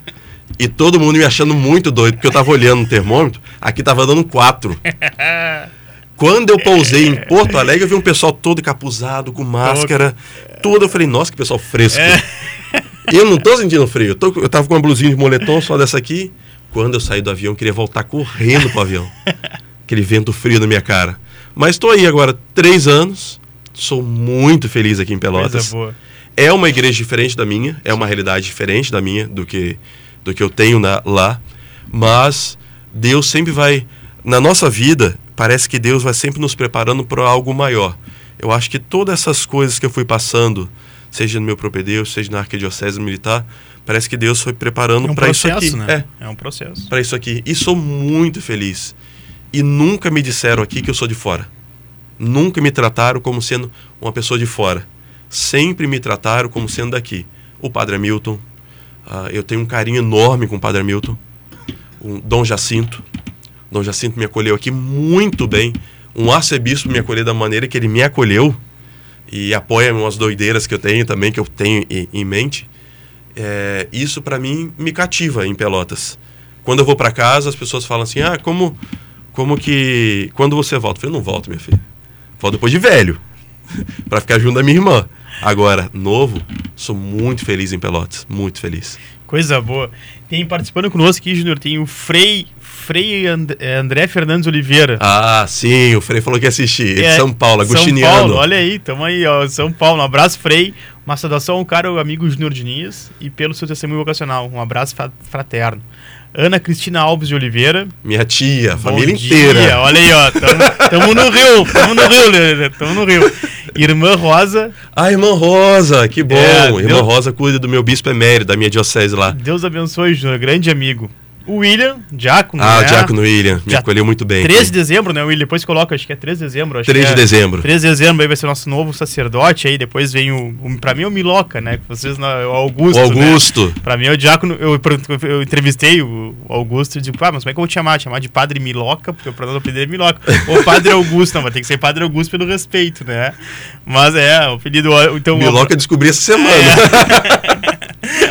e todo mundo me achando muito doido, porque eu tava olhando no termômetro, aqui tava dando 4. Quando eu pousei em Porto Alegre, eu vi um pessoal todo encapuzado, com máscara, tudo. Eu falei, nossa, que pessoal fresco. Eu não tô sentindo frio. Eu, tô, eu tava com uma blusinha de moletom só dessa aqui. Quando eu saí do avião, eu queria voltar correndo pro avião. Aquele vento frio na minha cara. Mas estou aí agora, três anos. Sou muito feliz aqui em Pelotas. É uma igreja diferente da minha, é uma realidade diferente da minha, do que, do que eu tenho na- lá. Mas Deus sempre vai. Na nossa vida, parece que Deus vai sempre nos preparando para algo maior. Eu acho que todas essas coisas que eu fui passando, seja no meu propedeu, seja na arquidiocese militar, parece que Deus foi preparando É um para isso aqui. né? É, É um processo. para isso aqui. E sou muito feliz. E nunca me disseram aqui que eu sou de fora. Nunca me trataram como sendo uma pessoa de fora. Sempre me trataram como sendo daqui. O Padre Hamilton, ah, eu tenho um carinho enorme com o Padre Hamilton. O Dom Jacinto. Dom Jacinto me acolheu aqui muito bem. Um arcebispo me acolheu da maneira que ele me acolheu. E apoia umas doideiras que eu tenho também, que eu tenho em, mente. É, isso para mim me cativa em Pelotas. Quando eu vou para casa, as pessoas falam assim: "Ah, como como que quando você volta?" Eu falei: "Não volto, minha filha. Volto depois de velho, para ficar junto da minha irmã. Agora, novo, sou muito feliz em Pelotas, muito feliz. Coisa boa. Tem participando conosco aqui, Júnior, tem o Frei, Frei And- eh, André Fernandes Oliveira. Ah, sim, o Frei falou que ia assistir. É, São Paulo, São agostiniano. Paulo, olha aí, tamo aí, ó, São Paulo. Um abraço, Frei. Uma saudação ao cara, amigo Júnior Diniz, e pelo seu testemunho vocacional. Um abraço fra- fraterno. Ana Cristina Alves de Oliveira. Minha tia, Bom família dia, inteira. Olha aí, ó. Tamo, tamo no Rio, tamo no Rio, tamo no Rio. Irmã Rosa, Ah, irmã Rosa, que bom. É, irmã Rosa cuida do meu bispo emérito, da minha diocese lá. Deus abençoe, Júnior, grande amigo. O William, Diácono. Ah, né? o Diácono William, me Já- acolheu muito bem. 13 de dezembro, né, William? Depois coloca, acho que é 13 de dezembro. Acho 3 que de é. dezembro. 13 de dezembro aí vai ser nosso novo sacerdote aí, depois vem o, o pra mim é o Miloca, né, vocês na- o Augusto, O né? Augusto. Pra mim é o diácono, eu, eu entrevistei o Augusto e digo, ah, mas como é que eu vou te chamar? Te chamar de Padre Miloca, porque o pronome do é Miloca. Ou Padre Augusto, não, vai ter que ser Padre Augusto pelo respeito, né? Mas é, o apelido, então... Miloca eu descobri essa semana. É.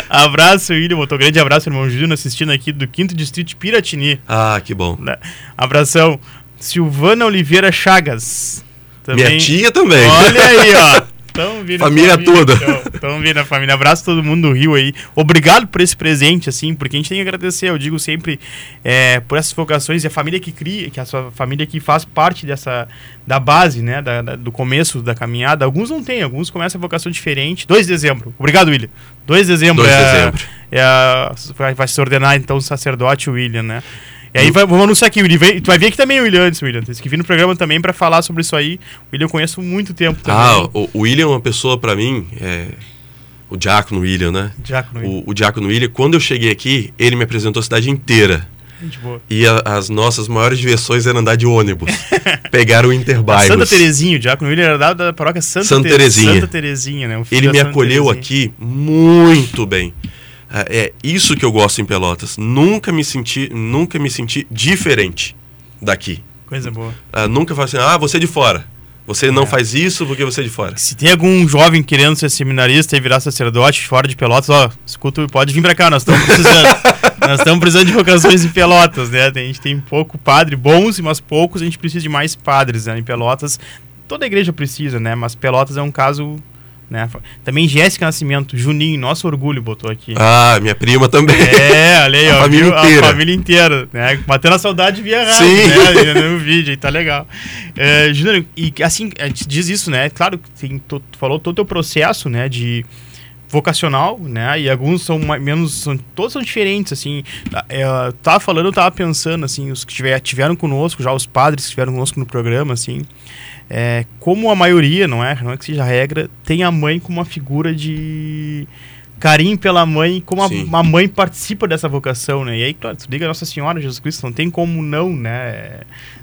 abraço, William, botou um grande abraço, irmão Júnior, assistindo aqui do 5 Distrito Piratini. Ah, que bom. né? Abração. Silvana Oliveira Chagas. Minha tia também. Olha aí, ó. Tamo vindo Família toda. Estamos vindo a família. Abraço todo mundo do Rio aí. Obrigado por esse presente, assim, porque a gente tem que agradecer. Eu digo sempre é, por essas vocações e a família que cria, que a sua família que faz parte dessa da base, né, da, da- do começo da caminhada. Alguns não têm, alguns começam a vocação diferente. 2 de dezembro. Obrigado, William. 2 de dezembro. 2 de é- dezembro. é vai se ordenar então o sacerdote William, né? E aí vamos anunciar aqui, William. Vem- tu vai vir aqui também, William, antes, William. Tem que vir no programa também para falar sobre isso aí. O William eu conheço há muito tempo também. Ah, o, o William é uma pessoa pra mim, é, o Diácono William, né? Diácono William. O, o Diácono William, quando eu cheguei aqui, ele me apresentou a cidade inteira. E a- as nossas maiores diversões eram andar de ônibus. Pegar o Interbairros. Santa Terezinha, o Diácono William era da, da paróquia Santa, Santa Te- Terezinha. Santa Terezinha, né? Ele me Santa acolheu Terezinha. aqui muito bem. É é isso que eu gosto em Pelotas. Nunca me senti, nunca me senti diferente daqui. Coisa boa. Ah, nunca falei assim, ah, você é de fora. Você não É. faz isso porque você é de fora. Se tem algum jovem querendo ser seminarista e virar sacerdote fora de Pelotas, ó, escuta, pode vir pra cá, nós estamos precisando. nós estamos precisando de vocações em Pelotas, né? A gente tem pouco padre, bons, mas poucos, a gente precisa de mais padres, né? Em Pelotas, toda igreja precisa, né? Mas Pelotas é um caso, né? Também Jéssica Nascimento, Juninho, nosso orgulho, botou aqui. Ah, minha prima também. É, olha aí, A ó, família viu? inteira. A família inteira, né? Matando a saudade via rádio, Sim. né? No vídeo, tá legal. É, Júnior, e assim, diz isso, né? Claro que tem, tu, falou todo o teu processo, né? De vocacional, né? E alguns são mais, menos, são, todos são diferentes, assim. É, eu tava falando, eu tava pensando, assim, os que tiver, tiveram conosco, já os padres que estiveram conosco no programa, assim, é, como a maioria, não é, não é que seja a regra, tem a mãe como uma figura de carinho pela mãe, como a, a mãe participa dessa vocação, né? E aí, claro, tu liga a Nossa Senhora Jesus Cristo, não tem como não, né?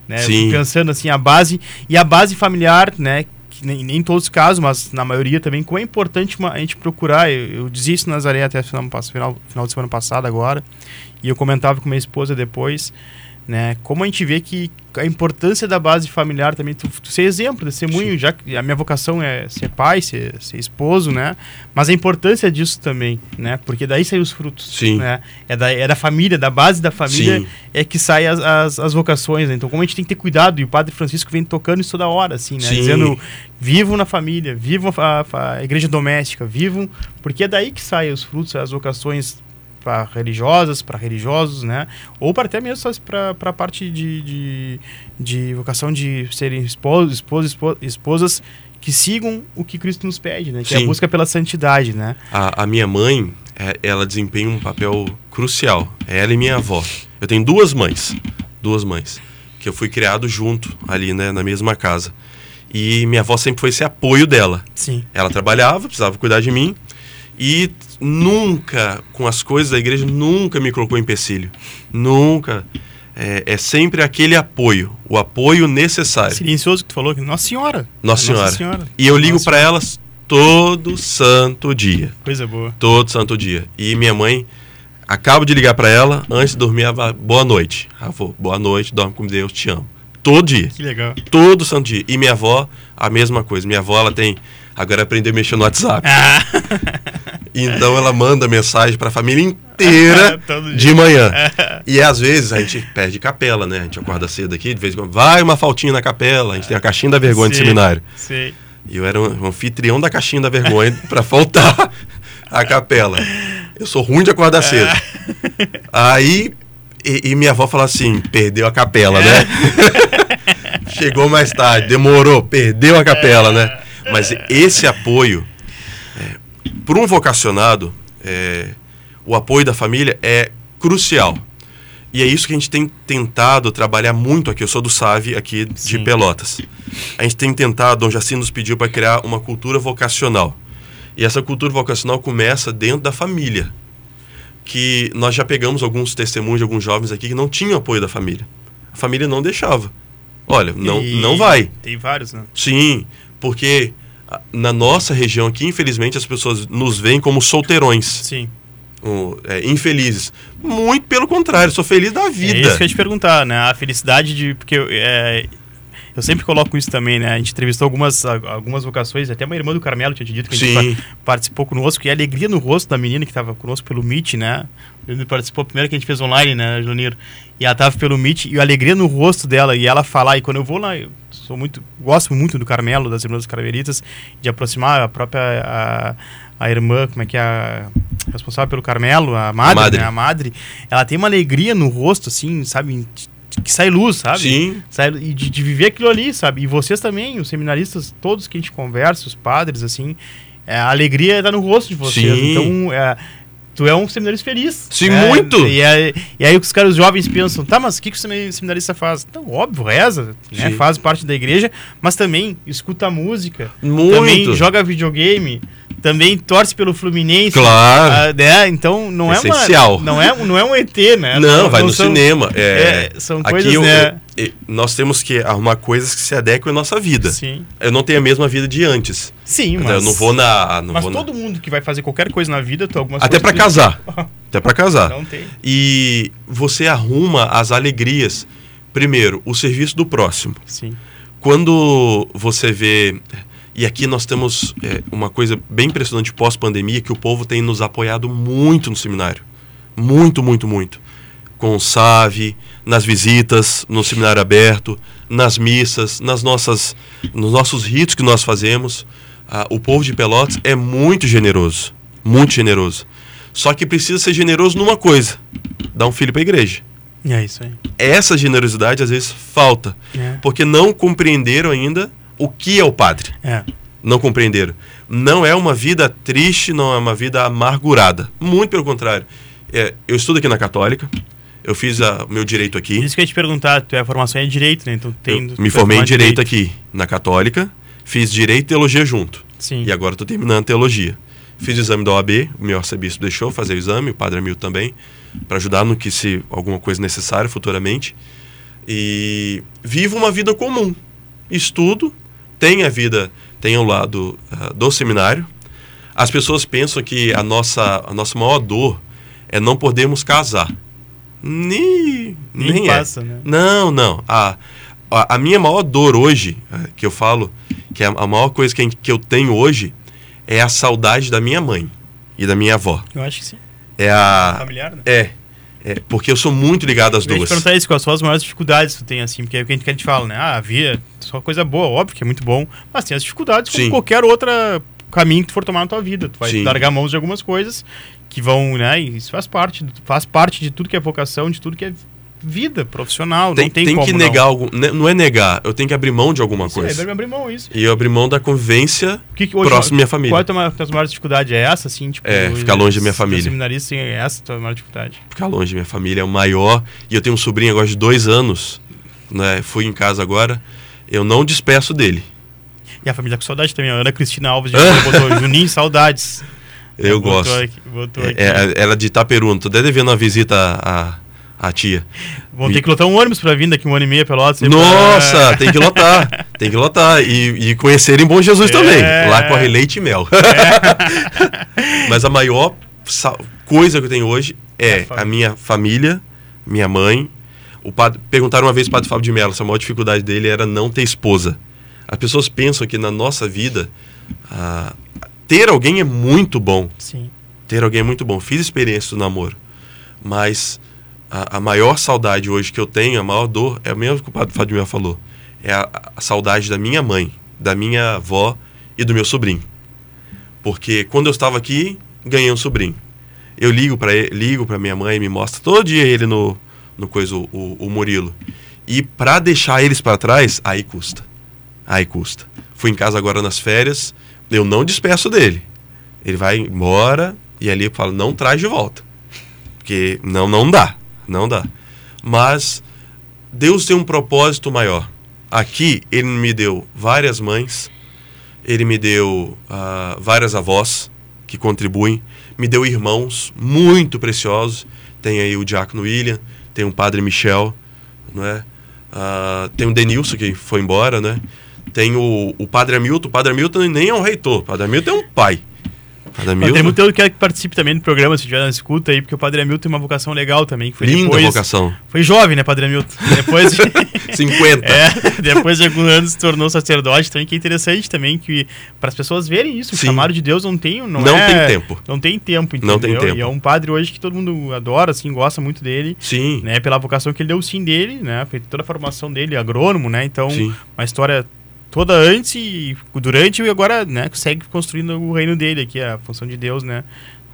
né? Pensando assim, a base e a base familiar, né? Que nem, nem em todos os casos, mas na maioria também, como é importante uma- a gente procurar. Eu, eu dizia isso na Nazaré até final, final, final de semana passada agora, e eu comentava com minha esposa depois, né? Como a gente vê que a importância da base familiar também, tu, tu ser exemplo, testemunho, já que a minha vocação é ser pai, ser, ser esposo, né? Mas a importância disso também, né? Porque daí saem os frutos, Sim. né? É da, é da família, da base da família Sim. é que saem as, as, as vocações, né? Então, como a gente tem que ter cuidado, e o Padre Francisco vem tocando isso toda hora, assim, né? Sim. Dizendo, vivam na família, vivam a, a- a igreja doméstica, vivam, porque é daí que saem os frutos, as vocações para religiosas, para religiosos, né? Ou para até mesmo para a parte de, de, de vocação de serem esposos, esposas, espo- esposas que sigam o que Cristo nos pede, né? Que é a Sim. busca pela santidade, né? A, a minha mãe, é, ela desempenha um papel crucial. Ela e minha avó. Eu tenho duas mães. Duas mães. que eu fui criado junto ali, né, na mesma casa. E minha avó sempre foi esse apoio dela. Sim. Ela trabalhava, precisava cuidar de mim e nunca, com as coisas da igreja, nunca me colocou em empecilho. Nunca. É, é sempre aquele apoio, o apoio necessário. Silencioso que tu falou, Nossa Senhora. Nossa Senhora. Nossa Senhora. E eu ligo para elas todo santo dia. Coisa boa. Todo santo dia. E minha mãe, acabo de ligar para ela, antes de dormir, ela boa noite. Avô, boa noite, dorme com Deus, te amo. Todo dia. Que legal. Todo santo dia. E minha avó, a mesma coisa. Minha avó, ela tem. Agora aprendeu a mexer no WhatsApp. Ah. Então ela manda mensagem para a família inteira de manhã. E às vezes a gente perde capela, né? A gente acorda cedo aqui, de vez em quando, vai uma faltinha na capela. A gente tem a caixinha da vergonha do Sei, seminário. Sei. E eu era um anfitrião da caixinha da vergonha para faltar a capela. Eu sou ruim de acordar cedo. Aí, e, e minha avó fala assim: perdeu a capela, né? Chegou mais tarde, demorou, perdeu a capela, né? Mas esse apoio, para um vocacionado, é, o apoio da família é crucial. E é isso que a gente tem tentado trabalhar muito aqui. Eu sou do SAVE aqui de Sim. Pelotas. A gente tem tentado, Dom Jacinto nos pediu para criar uma cultura vocacional. E essa cultura vocacional começa dentro da família. Que nós já pegamos alguns testemunhos de alguns jovens aqui que não tinham apoio da família. A família não deixava. Olha, não, E não vai. Tem vários, né? Sim, porque na nossa região aqui, infelizmente, as pessoas nos veem como solteirões, Sim. um, é, infelizes. Muito pelo contrário, sou feliz da É vida. isso que eu ia te perguntar, né? A felicidade de. Porque eu, é, eu sempre coloco isso também, né? A gente entrevistou algumas, algumas vocações, até uma irmã do Carmelo tinha te dito que a gente Sim. participou conosco, e a alegria no rosto da menina que estava conosco pelo Meet, né? Ele participou primeiro que a gente fez online, né, Junir? E ela estava pelo Meet, e a alegria no rosto dela, e ela falar, e quando eu vou lá, eu sou muito, gosto muito do Carmelo, das irmãs Carmelitas, de aproximar a própria, a, a irmã, como é que é a responsável pelo Carmelo, a madre, madre. né, a madre, ela tem uma alegria no rosto, assim, sabe, que sai luz, sabe? Sim. Sai- e de, de viver aquilo ali, sabe? E vocês também, os seminaristas, todos que a gente conversa, os padres, assim, é, a alegria está no rosto de vocês. Sim. Então, é, tu é um seminarista feliz. Sim, né? muito! E, aí- e aí os caras jovens pensam, tá, mas o que, que o semi- seminarista faz? Então, óbvio, reza, né? Faz parte da igreja, mas também escuta música, Muito. também joga videogame, também torce pelo Fluminense. Claro. ah, né? Então, não é Essencial. uma... Não é, não é um ET, né? Não, vai no são- cinema. É, é, são coisas, eu- né? eu- nós temos que arrumar coisas que se adequem à nossa vida. Sim. Eu não tenho a mesma vida de antes. Sim, Eu mas... não vou na. Não Mas vou na- todo mundo que vai fazer qualquer coisa na vida, tem algumas Até coisas para que- casar. Até para casar. Não tem. E você arruma as alegrias. Primeiro, o serviço do próximo. Sim. Quando você vê. E aqui nós temos é, uma coisa bem impressionante pós-pandemia, que o povo tem nos apoiado muito no seminário. Muito, muito, muito. Com o SAVE, nas visitas, no seminário aberto, nas missas, nas nossas, nos nossos ritos que nós fazemos. Ah, o povo de Pelotas é muito generoso. Muito generoso. Só que precisa ser generoso numa coisa: dar um filho para a igreja. E é isso aí. Essa generosidade às vezes falta É. porque não compreenderam ainda o que é o padre. É. Não compreenderam. Não é uma vida triste, não é uma vida amargurada. Muito pelo contrário. É, eu estudo aqui na Católica, eu fiz o meu direito aqui. Isso que eu ia te perguntar, tu é a formação é em direito, né? Então tem. Me formei em direito aqui na Católica, fiz direito e teologia junto. Sim. E agora estou terminando teologia. Fiz o exame da OAB, o meu arcebispo deixou fazer o exame, o padre Hamilton também, para ajudar no que se alguma coisa necessária futuramente. E vivo uma vida comum. Estudo, tenho a vida, tenho o lado ah, do seminário. As pessoas pensam que a nossa, a nossa maior dor é não podermos casar. Nem, Nem nem, passa, é. né? Não, não. A, a, a minha maior dor hoje, eh, que eu falo, que é a, maior coisa que, que eu tenho hoje, é a saudade da minha mãe e da minha avó. Eu acho que sim. É a. Familiar, né? É. é porque eu sou muito ligado às Eu duas. perguntar isso, quais são as maiores dificuldades que tu tem, assim, porque é o que a gente, que a gente fala, né? Ah, a via, só coisa boa, óbvio que é muito bom, mas tem as dificuldades como Sim. qualquer outra caminho que tu for tomar na tua vida. Tu vai Sim. largar mãos de algumas coisas que vão, né? E isso faz parte, faz parte de tudo que é vocação, de tudo que é vida profissional. Tem, não tem, tem como que não. negar algum. ne- Não é negar, eu tenho que abrir mão de alguma Isso, é, coisa. deve abrir mão isso. E eu abrir mão da convivência que que hoje- próximo à minha família. Qual é a tua maior- tua maior dificuldade? É essa, assim? Tipo, É, ficar longe da minha família. seminarista, sim, é essa a tua maior dificuldade. Ficar longe da minha família é o maior. E eu tenho um sobrinho agora de dois anos. né? Fui em casa agora, eu não despeço dele. E a família com saudade também. A Ana Cristina Alves já botou Juninho, saudades. Eu Botou gosto. aqui- É, aqui. é, ela é de Itaperuna, tô até devendo uma visita à, à tia. Vão ter que lotar um ônibus pra vir daqui um ano e meio, Pelotas. aí pra- Nossa, tem que lotar. Tem que lotar. E, e conhecerem Bom Jesus É. também. Lá corre leite e mel. Mas a maior sa- coisa que eu tenho hoje É a é família. a minha família, minha mãe. O padre, perguntaram uma vez pro padre Fábio de Mello se a maior dificuldade dele era não ter esposa. As pessoas pensam que na nossa vida ah, ter alguém é muito bom. Sim. Ter alguém é muito bom. Fiz experiência do namoro. Mas a, a maior saudade hoje que eu tenho, a maior dor, é o mesmo que o padre Fadimel falou. É a, a saudade da minha mãe, da minha avó e do meu sobrinho. Porque quando eu estava aqui, ganhei um sobrinho. Eu ligo para ligo para minha mãe, me mostra todo dia ele no no coisa o, o Murilo. E para deixar eles para trás, aí custa. Aí custa. Fui em casa agora nas férias, eu não despeço dele. Ele vai embora e ali eu falo, não traz de volta. Porque não, não dá. Não dá. Mas Deus tem um propósito maior. Aqui ele me deu várias mães, ele me deu ah, várias avós que contribuem, me deu irmãos muito preciosos. Tem aí o Diácono William, tem o Padre Michel, não é? Ah, tem o Denilson que foi embora, né? Tem o, o Padre Hamilton. O Padre Hamilton nem é um reitor, o Padre Hamilton é um pai. O Padre Padre Hamilton, eu quero que participe também do programa, se tiver na escuta aí, porque o Padre Hamilton tem uma vocação legal também. Que foi linda depois, vocação. Foi jovem, né, Padre Hamilton? Depois, 50. é, depois de alguns anos se tornou sacerdote também, que é interessante também que para as pessoas verem isso, o Sim. chamado de Deus não tem, não, Não é- tem tempo. Não tem tempo, entendeu? Não tem tempo. E é um padre hoje que todo mundo adora, assim, gosta muito dele. Sim. Né, pela vocação que ele deu sim dele, né? Fez toda a formação dele, agrônomo, né? Então, Sim. uma história toda antes e durante e agora, né, segue construindo o reino dele aqui, a função de Deus, né?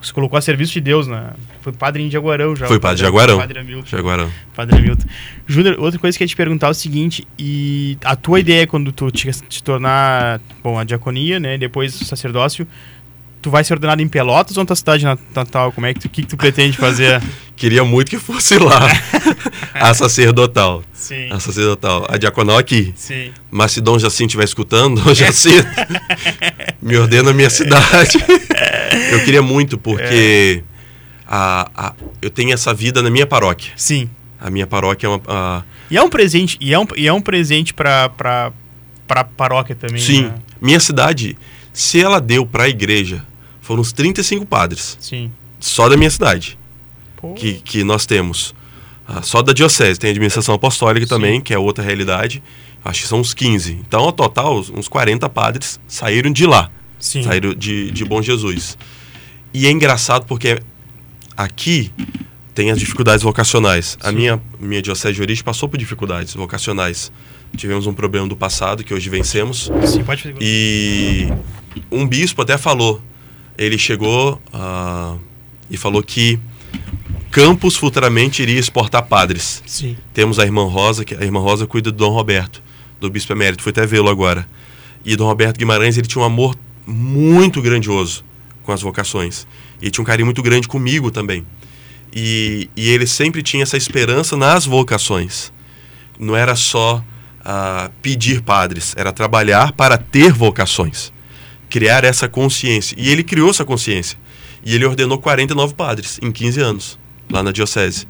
Se colocou a serviço de Deus, né? Foi padre em Jaguarão já. Foi padre de Jaguarão. Padre Hamilton. Jaguarão. Padre Hamilton. Júnior, outra coisa que eu ia te perguntar é o seguinte, e a tua ideia quando tu te, te tornar, bom, a diaconia, né, e depois o sacerdócio, tu vai ser ordenado em Pelotas ou na tua cidade natal? Como é que tu, que que tu pretende fazer? Queria muito que fosse lá. a sacerdotal. sim, A sacerdotal. A diaconal aqui. sim. Mas se Dom Jacinto estiver escutando, Dom Jacinto, me ordena a minha cidade. eu queria muito, porque a, a, eu tenho essa vida na minha paróquia. Sim. A minha paróquia é uma. a- E é um presente, e é um, e é um presente pra, pra paróquia também. sim, né? minha cidade, se ela deu para a igreja, foram uns 35 padres. Sim. Só da minha cidade. Pô, que, que nós temos. Ah, só da diocese, tem a administração apostólica Sim. também, que é outra realidade. Acho que são uns 15. Então, ao total, uns 40 padres saíram de lá. sim. Saíram de, de Bom Jesus. E é engraçado porque aqui tem as dificuldades vocacionais. A Sim. minha, minha diocese de origem passou por dificuldades vocacionais. Tivemos um problema do passado que hoje vencemos. Sim, pode. E um bispo até falou, ele chegou ah, e falou que Campos futuramente iria exportar padres. Sim. Temos a irmã Rosa, que a irmã Rosa cuida do Dom Roberto, do bispo emérito, fui até vê-lo agora. E Dom Roberto Guimarães, ele tinha um amor muito grandioso com as vocações. E tinha um carinho muito grande comigo também. E, e ele sempre tinha essa esperança nas vocações. Não era só ah, pedir padres, era trabalhar para ter vocações. Criar essa consciência. E ele criou essa consciência. E ele ordenou 49 padres em 15 anos, lá na diocese.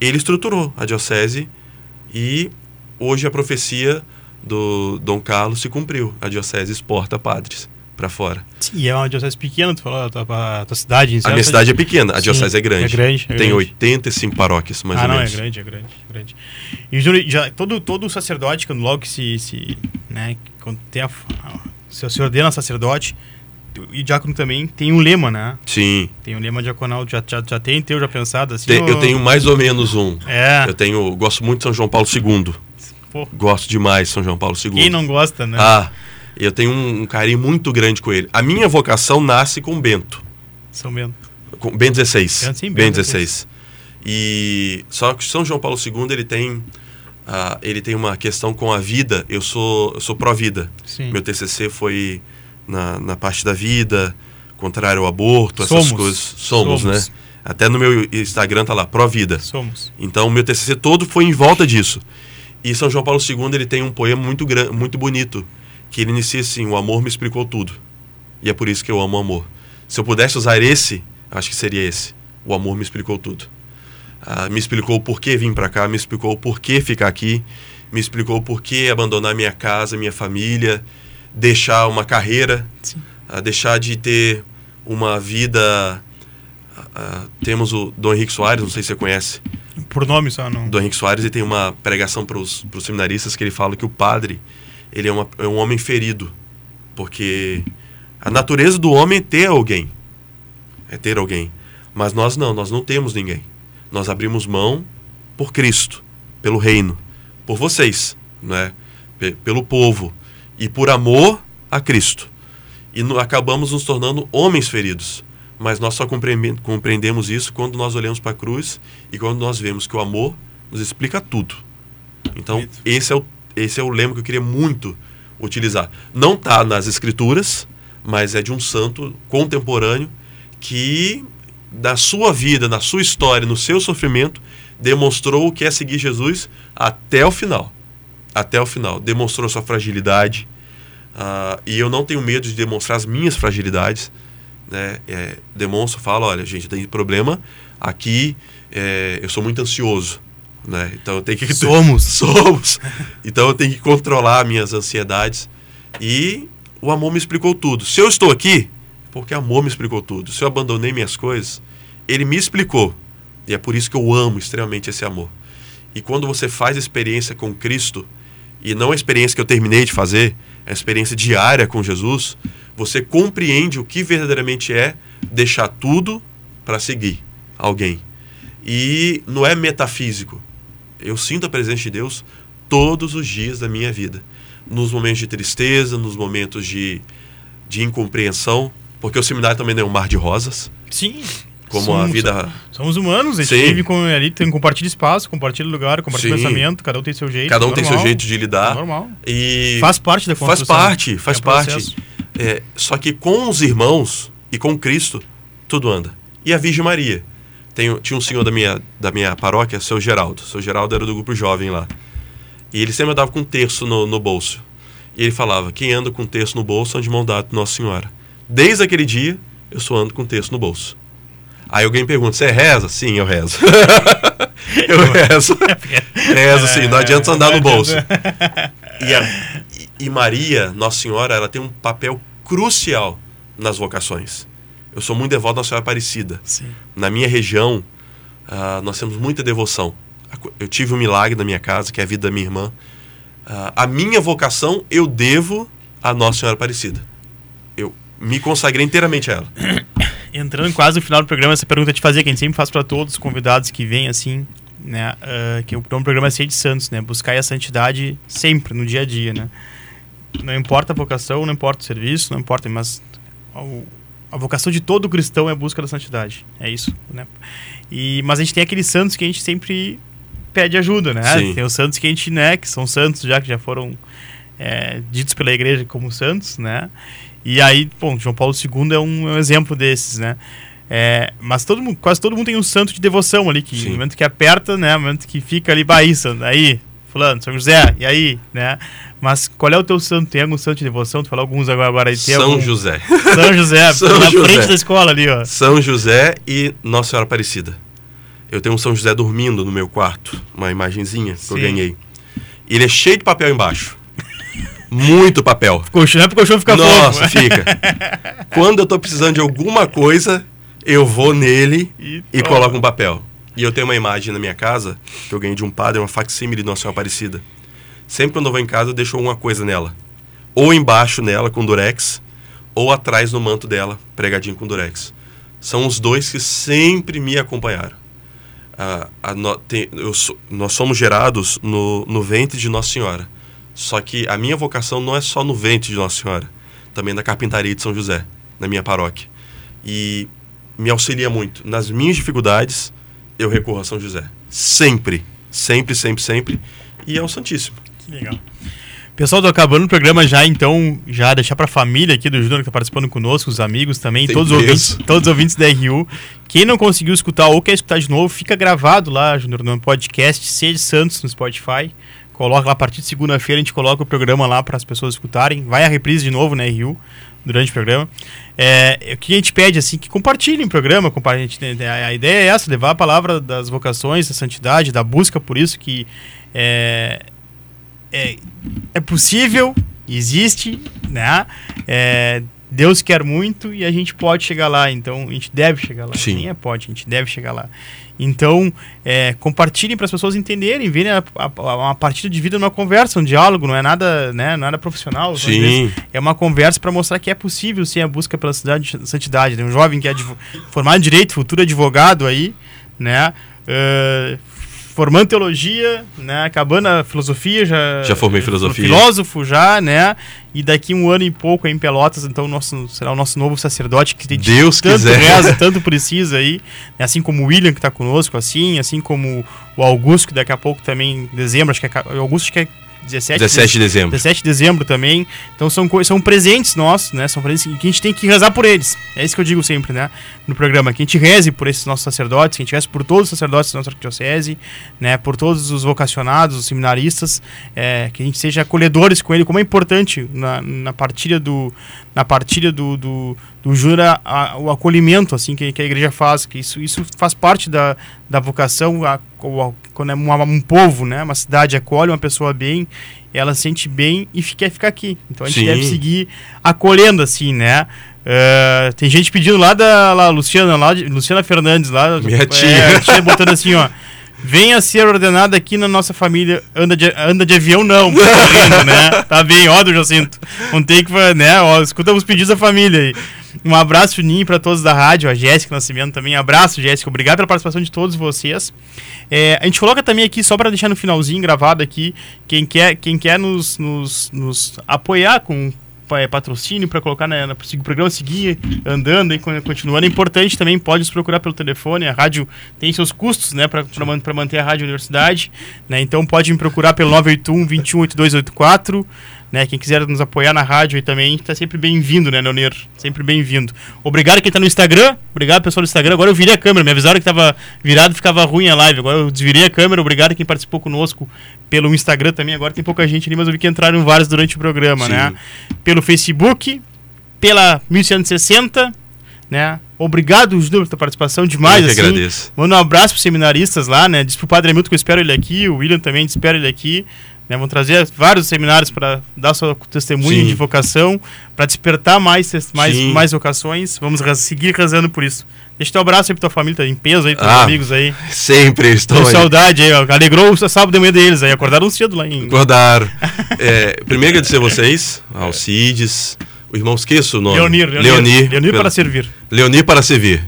Ele estruturou a diocese e hoje a profecia do Dom Carlos se cumpriu. A diocese exporta padres para fora. Sim, e é uma diocese pequena, tu falou, a tua, a tua cidade. A minha cidade é pequena, a Sim, diocese é grande. é grande, é Tem grande. 85 paróquias, mais ah, ou não, menos. é grande, é grande, é grande. E já, todo, todo sacerdote, quando logo que se, se né, quando tem a, se se ordena sacerdote, e diácono também, tem um lema, né? Sim. Tem um lema diaconal, já, já, já tem teu já pensado assim? Tem- ou- eu tenho mais ou menos um. É, Eu tenho, gosto muito de São João Paulo II. pô, Gosto demais de São João Paulo II. quem não gosta, né? Ah, eu tenho um, um carinho muito grande com ele. A minha vocação nasce com Bento. São Bento. Com Bento XVI. Bento, sim, Bento Bento XVI. E só que São João Paulo II ele tem ah, ele tem uma questão com a vida. Eu sou eu sou pró-vida. Meu TCC foi na, na parte da vida, contrário ao aborto, essas Somos. coisas. Somos, Somos. né? Até no meu Instagram tá lá, pró-vida. Somos. Então, meu TCC todo foi em volta disso. E São João Paulo II ele tem um poema muito, muito bonito, que ele inicia assim, o amor me explicou tudo. E é por isso que eu amo o amor. Se eu pudesse usar esse, acho que seria esse. O amor me explicou tudo. Ah, me explicou o porquê vim para cá, me explicou o porquê ficar aqui, me explicou o porquê abandonar minha casa, minha família, deixar uma carreira, ah, deixar de ter uma vida. ah, temos o Dom Henrique Soares, não sei se você conhece. Por nome só, não. Dom Henrique Soares ele tem uma pregação para os seminaristas que ele fala que o padre ele é, uma- é um homem ferido, porque a natureza do homem é ter alguém, é ter alguém, mas nós não, nós não temos ninguém. Nós abrimos mão por Cristo, pelo reino, por vocês, né? Pe- pelo povo e por amor a Cristo. E no- acabamos nos tornando homens feridos. Mas nós só compreende- compreendemos isso quando nós olhamos para a cruz e quando nós vemos que o amor nos explica tudo. Então, esse é, o, esse é o lema que eu queria muito utilizar. Não está nas escrituras, mas é de um santo contemporâneo que, da sua vida, na sua história, no seu sofrimento, demonstrou o que é seguir Jesus até o final. Até o final. Demonstrou sua fragilidade. ah, e eu não tenho medo de demonstrar as minhas fragilidades. Né? É, demonstro, falo, olha, gente, tem problema aqui, é, eu sou muito ansioso. Né? Então eu tenho que. Somos. Somos. Então eu tenho que controlar minhas ansiedades. E o amor me explicou tudo. Se eu estou aqui, porque amor me explicou tudo. Se eu abandonei minhas coisas, ele me explicou. E é por isso que eu amo extremamente esse amor. E quando você faz experiência com Cristo, e não a experiência que eu terminei de fazer, é a experiência diária com Jesus, você compreende o que verdadeiramente é deixar tudo para seguir alguém. E não é metafísico. Eu sinto a presença de Deus todos os dias da minha vida. Nos momentos de tristeza, nos momentos de, de incompreensão, porque o seminário também não é um mar de rosas, Sim. Como Somos- a vida. Somos humanos, a gente Sim. vive com, ali, tem, compartilha espaço, compartilha lugar, compartilha Sim. pensamento, cada um tem seu jeito. Cada um tem seu normal, jeito de lidar. Normal. E Faz parte da faz construção. parte, faz É parte. É, só que com os irmãos e com Cristo, tudo anda. E a Virgem Maria. Tem, tinha um senhor da minha, da minha paróquia, seu Geraldo. Seu Geraldo era do grupo jovem lá. E ele sempre andava com um terço no, no bolso. E ele falava: quem anda com um terço no bolso anda de mão dada Nossa Senhora. Desde aquele dia, eu só ando com um terço no bolso. Aí alguém pergunta: você reza? Sim, eu rezo. eu rezo. rezo, sim, não adianta andar no bolso. E, a- e- Maria, Nossa Senhora, ela tem um papel crucial nas vocações. Eu sou muito devoto à Nossa Senhora Aparecida. Sim. Na minha região, ah, nós temos muita devoção. Eu tive um milagre na minha casa, que é a vida da minha irmã. Ah, a minha vocação eu devo à Nossa Senhora Aparecida. Eu me consagrei inteiramente a ela. Entrando quase no final do programa, essa pergunta eu te fazer, que a gente sempre faz para todos os convidados que vêm assim, né? ah, que o do programa é Ser de Santos, né? Buscar a santidade sempre, no dia a dia, né? Não importa a vocação, não importa o serviço, não importa, mas a vocação de todo cristão é a busca da santidade. É isso, né? E, mas a gente tem aqueles santos que a gente sempre pede ajuda, né? Sim. Tem os santos que a gente, né, que são santos já, que já foram é, ditos pela igreja como santos, né? E aí, bom, João Paulo II é um, é um exemplo desses, né? É, mas todo mundo, quase todo mundo tem um santo de devoção ali, que Sim. no momento que aperta, né? No momento que fica ali, baíça, aí, fulano, São José, e aí, né? Mas qual é o teu santo? Tem algum santo de devoção? Tu falou alguns agora, agora aí. Tem São algum... José. São José, São na José. frente da escola ali, ó. São José e Nossa Senhora Aparecida. Eu tenho um São José dormindo no meu quarto, uma imagenzinha que eu Sim. ganhei. E ele é cheio de papel embaixo. Muito papel. Colchão, é pro colchão ficar Nossa, fofo. fica. Quando eu tô precisando de alguma coisa, eu vou nele E e coloco um papel. E eu tenho uma imagem na minha casa que eu ganhei de um padre, uma facsímile de Nossa Senhora Aparecida. Sempre quando eu vou em casa, eu deixo alguma coisa nela. Ou embaixo nela com durex, ou atrás no manto dela, pregadinho com durex. São os dois que sempre me acompanharam. Ah, a tem- sou- nós somos gerados no, no ventre de Nossa Senhora. Só que a minha vocação não é só no ventre de Nossa Senhora, também na carpintaria de São José, na minha paróquia. E me auxilia muito. Nas minhas dificuldades, eu recorro a São José. Sempre, sempre, sempre, sempre. E ao Santíssimo. Que legal. Pessoal, tô acabando o programa já, então, já deixar pra família aqui do Júnior que tá participando conosco, os amigos também, Tem todos os, ouvintes, todos os ouvintes da RU. Quem não conseguiu escutar ou quer escutar de novo, fica gravado lá, Júnior, no podcast Sede Santos no Spotify. Coloca lá a partir de segunda-feira, a gente coloca o programa lá para as pessoas escutarem. Vai a reprise de novo na RU durante o programa. É, o que a gente pede, assim, que compartilhem o programa. compartilhem, a, a ideia é essa, levar a palavra das vocações, da santidade, da busca por isso que é, é, é possível, existe, né? É, Deus quer muito e a gente pode chegar lá, então a gente deve chegar lá. Sim. Nem é pode, a gente deve chegar lá. Então, é, compartilhem para as pessoas entenderem, verem a, a, a- uma partida de vida numa conversa, um diálogo, não é nada, né, nada profissional. Sim. vezes É uma conversa para mostrar que é possível sim a busca pela cidade, santidade. né? Um jovem que é formado em direito, futuro advogado aí, né? eh, formando teologia, né? Acabando a filosofia, já. Já formei filosofia. Filósofo já, né? E daqui um ano e pouco aí em Pelotas, então nosso, será o nosso novo sacerdote que tem Deus tanto quiser. reza, tanto precisa aí. né? Assim como o William que está conosco, assim, assim como o Augusto, que daqui a pouco também, em dezembro, acho que é. Augusto acho que é 17, 17 de dezembro. 17 de dezembro também. Então são, são presentes nossos, né? São presentes que a gente tem que rezar por eles. É isso que eu digo sempre, né? No programa. Que a gente reze por esses nossos sacerdotes, que a gente reze por todos os sacerdotes da nossa arquidiocese, né? Por todos os vocacionados, os seminaristas, é, que a gente seja acolhedores com ele, como é importante na, na partilha do na partilha do, do, do jura a- o acolhimento assim que, que a igreja faz, que isso, isso faz parte da, da vocação a, a- quando é uma- um povo, né? Uma cidade acolhe uma pessoa bem, ela se sente bem e quer ficar aqui. Então a gente Sim. deve seguir acolhendo assim, né? Eh, tem gente pedindo lá da lá, Luciana, lá Luciana Fernandes lá, Minha é, tia. a tia botando assim, ó. Venha ser ordenada aqui na nossa família. Anda de, anda de avião, não. tá né? Tá bem, ó, do Jacinto. Não tem que, né? Ó, escuta os pedidos da família aí. Um abraço fininho pra todos da rádio, a Jéssica Nascimento também. Abraço, Jéssica. Obrigado pela participação de todos vocês. É, a gente coloca também aqui, só para deixar no finalzinho gravado aqui, quem quer, quem quer nos, nos, nos apoiar com patrocínio para colocar na, na, programa seguir andando e con- continuando. É importante também, pode nos procurar pelo telefone. A rádio tem seus custos né, para manter a rádio universidade. Né, então pode me procurar pelo 981 21 8284. Né, quem quiser nos apoiar na rádio aí também está sempre bem-vindo, né, Leonir? Sempre bem-vindo. Obrigado quem está no Instagram. Obrigado, pessoal do Instagram. Agora eu virei a câmera. Me avisaram que estava virado ficava ruim a live. Agora eu desvirei a câmera. Obrigado quem participou conosco pelo Instagram também. Agora tem pouca gente ali, mas eu vi que entraram vários durante o programa, Sim. né? Pelo Facebook, pela 1160, né? Obrigado, Júlio, pela participação demais, Eu assim. agradeço. Manda um abraço pros seminaristas lá, né? Diz pro Padre Hamilton que eu espero ele aqui, o William também espero ele aqui. Né? Vão trazer vários seminários para dar seu testemunho Sim. de vocação, para despertar mais, mais, Sim. mais vocações. Vamos seguir rezando por isso. Deixa teu abraço aí pra tua família, tá em peso aí, teus Ah, amigos aí. Sempre estou Com aí. saudade aí, ó. Alegrou o sábado de manhã deles aí. Acordaram cedo lá em. Acordaram. É, primeiro agradecer a vocês, ao Cides, o irmão esqueço o nome. Leonir, Leonir. Leonir, Leonir para servir. Leonir para servir.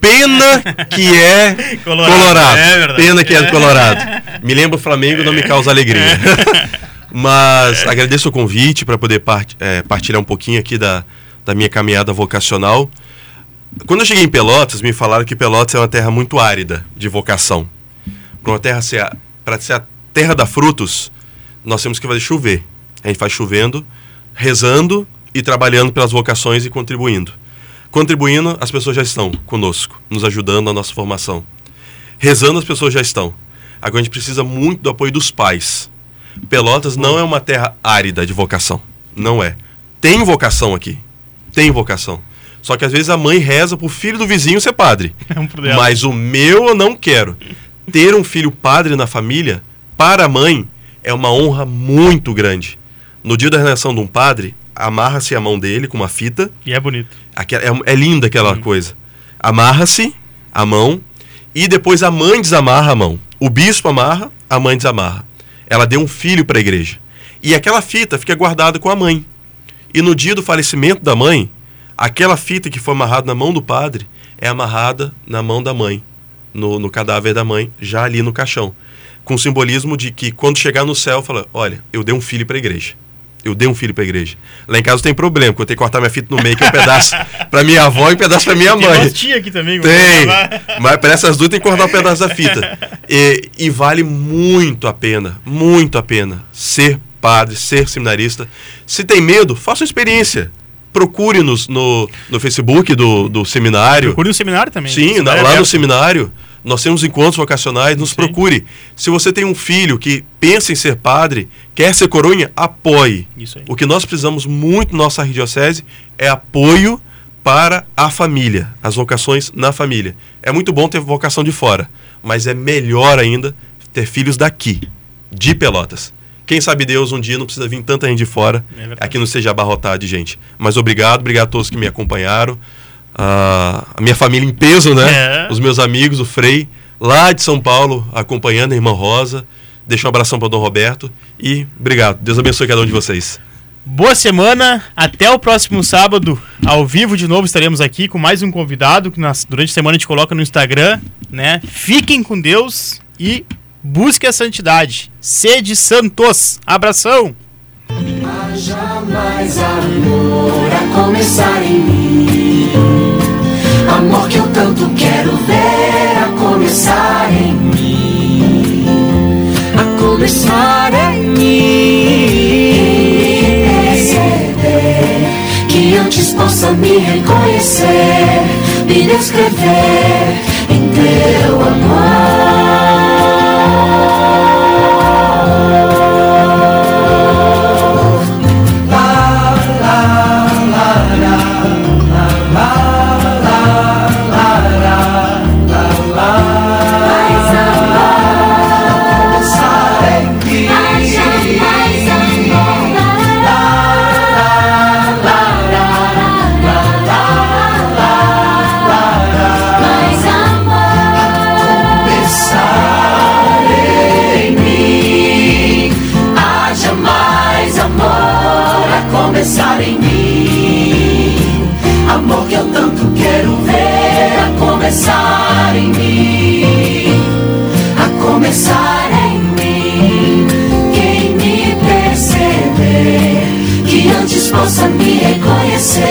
Pena que é Colorado. Colorado. É. Pena que é Colorado. Me lembra o Flamengo, não me causa alegria. Mas agradeço o convite para poder part- é, partilhar um pouquinho aqui da, da minha caminhada vocacional. Quando eu cheguei em Pelotas, me falaram que Pelotas é uma terra muito árida de vocação. Para uma terra ser, a- pra ser a terra da frutos, nós temos que fazer chover. A gente faz chovendo, rezando e trabalhando pelas vocações e contribuindo. Contribuindo, as pessoas já estão conosco, nos ajudando na nossa formação. Rezando, as pessoas já estão. Agora a gente precisa muito do apoio dos pais. Pelotas não é uma terra árida de vocação. Não é. Tem vocação aqui. Tem vocação. Só que às vezes a mãe reza pro filho do vizinho ser padre. É um problema. Mas o meu eu não quero. Ter um filho padre na família, para a mãe, é uma honra muito grande. No dia da redenção de um padre, amarra-se a mão dele com uma fita. E é bonito. Aquela, é, é linda aquela coisa. Amarra-se a mão e depois a mãe desamarra a mão. O bispo amarra, a mãe desamarra. Ela deu um filho para a igreja. E aquela fita fica guardada com a mãe. E no dia do falecimento da mãe, aquela fita que foi amarrada na mão do padre é amarrada na mão da mãe, no, no cadáver da mãe, já ali no caixão. Com o simbolismo de que quando chegar no céu, fala: Olha, eu dei um filho para a igreja. Eu dei um filho para a igreja. Lá em casa tem problema, porque eu tenho que cortar minha fita no meio, que é um pedaço para minha avó e um pedaço para minha Tem mãe. umas tia aqui também. Tem, mas para essas duas tem que cortar um pedaço da fita. E, e vale muito a pena, muito a pena ser padre, ser seminarista. Se tem medo, faça uma experiência. Procure-nos no, no Facebook do, do seminário. Procure no seminário também. Sim, Seminário lá no aberto. seminário. Nós temos encontros vocacionais, nos Sim. procure. Se você tem um filho que pensa em ser padre, quer ser coroinha, apoie. Isso aí. O que nós precisamos muito na nossa arquidiocese é apoio para a família, as vocações na família. É muito bom ter vocação de fora, mas é melhor ainda ter filhos daqui, de Pelotas. Quem sabe Deus um dia não precisa vir tanta gente de fora, É aqui não seja abarrotado de gente. Mas obrigado, obrigado a todos que me acompanharam. Ah, a minha família em peso, né? É. Os meus amigos, o Frei, lá de São Paulo, acompanhando a irmã Rosa. Deixa um abração para o Dom Roberto e obrigado. Deus abençoe cada um de vocês. Boa semana, até o próximo sábado, ao vivo de novo estaremos aqui com mais um convidado que nós, durante a semana a gente coloca no Instagram, né? Fiquem com Deus e busque a santidade. Sede santos. Abração. Haja mais amor começar em mim. Amor que eu tanto quero ver a começar em mim. A começar em mim. Perceber que antes possa me reconhecer, me descrever em teu amor. Quem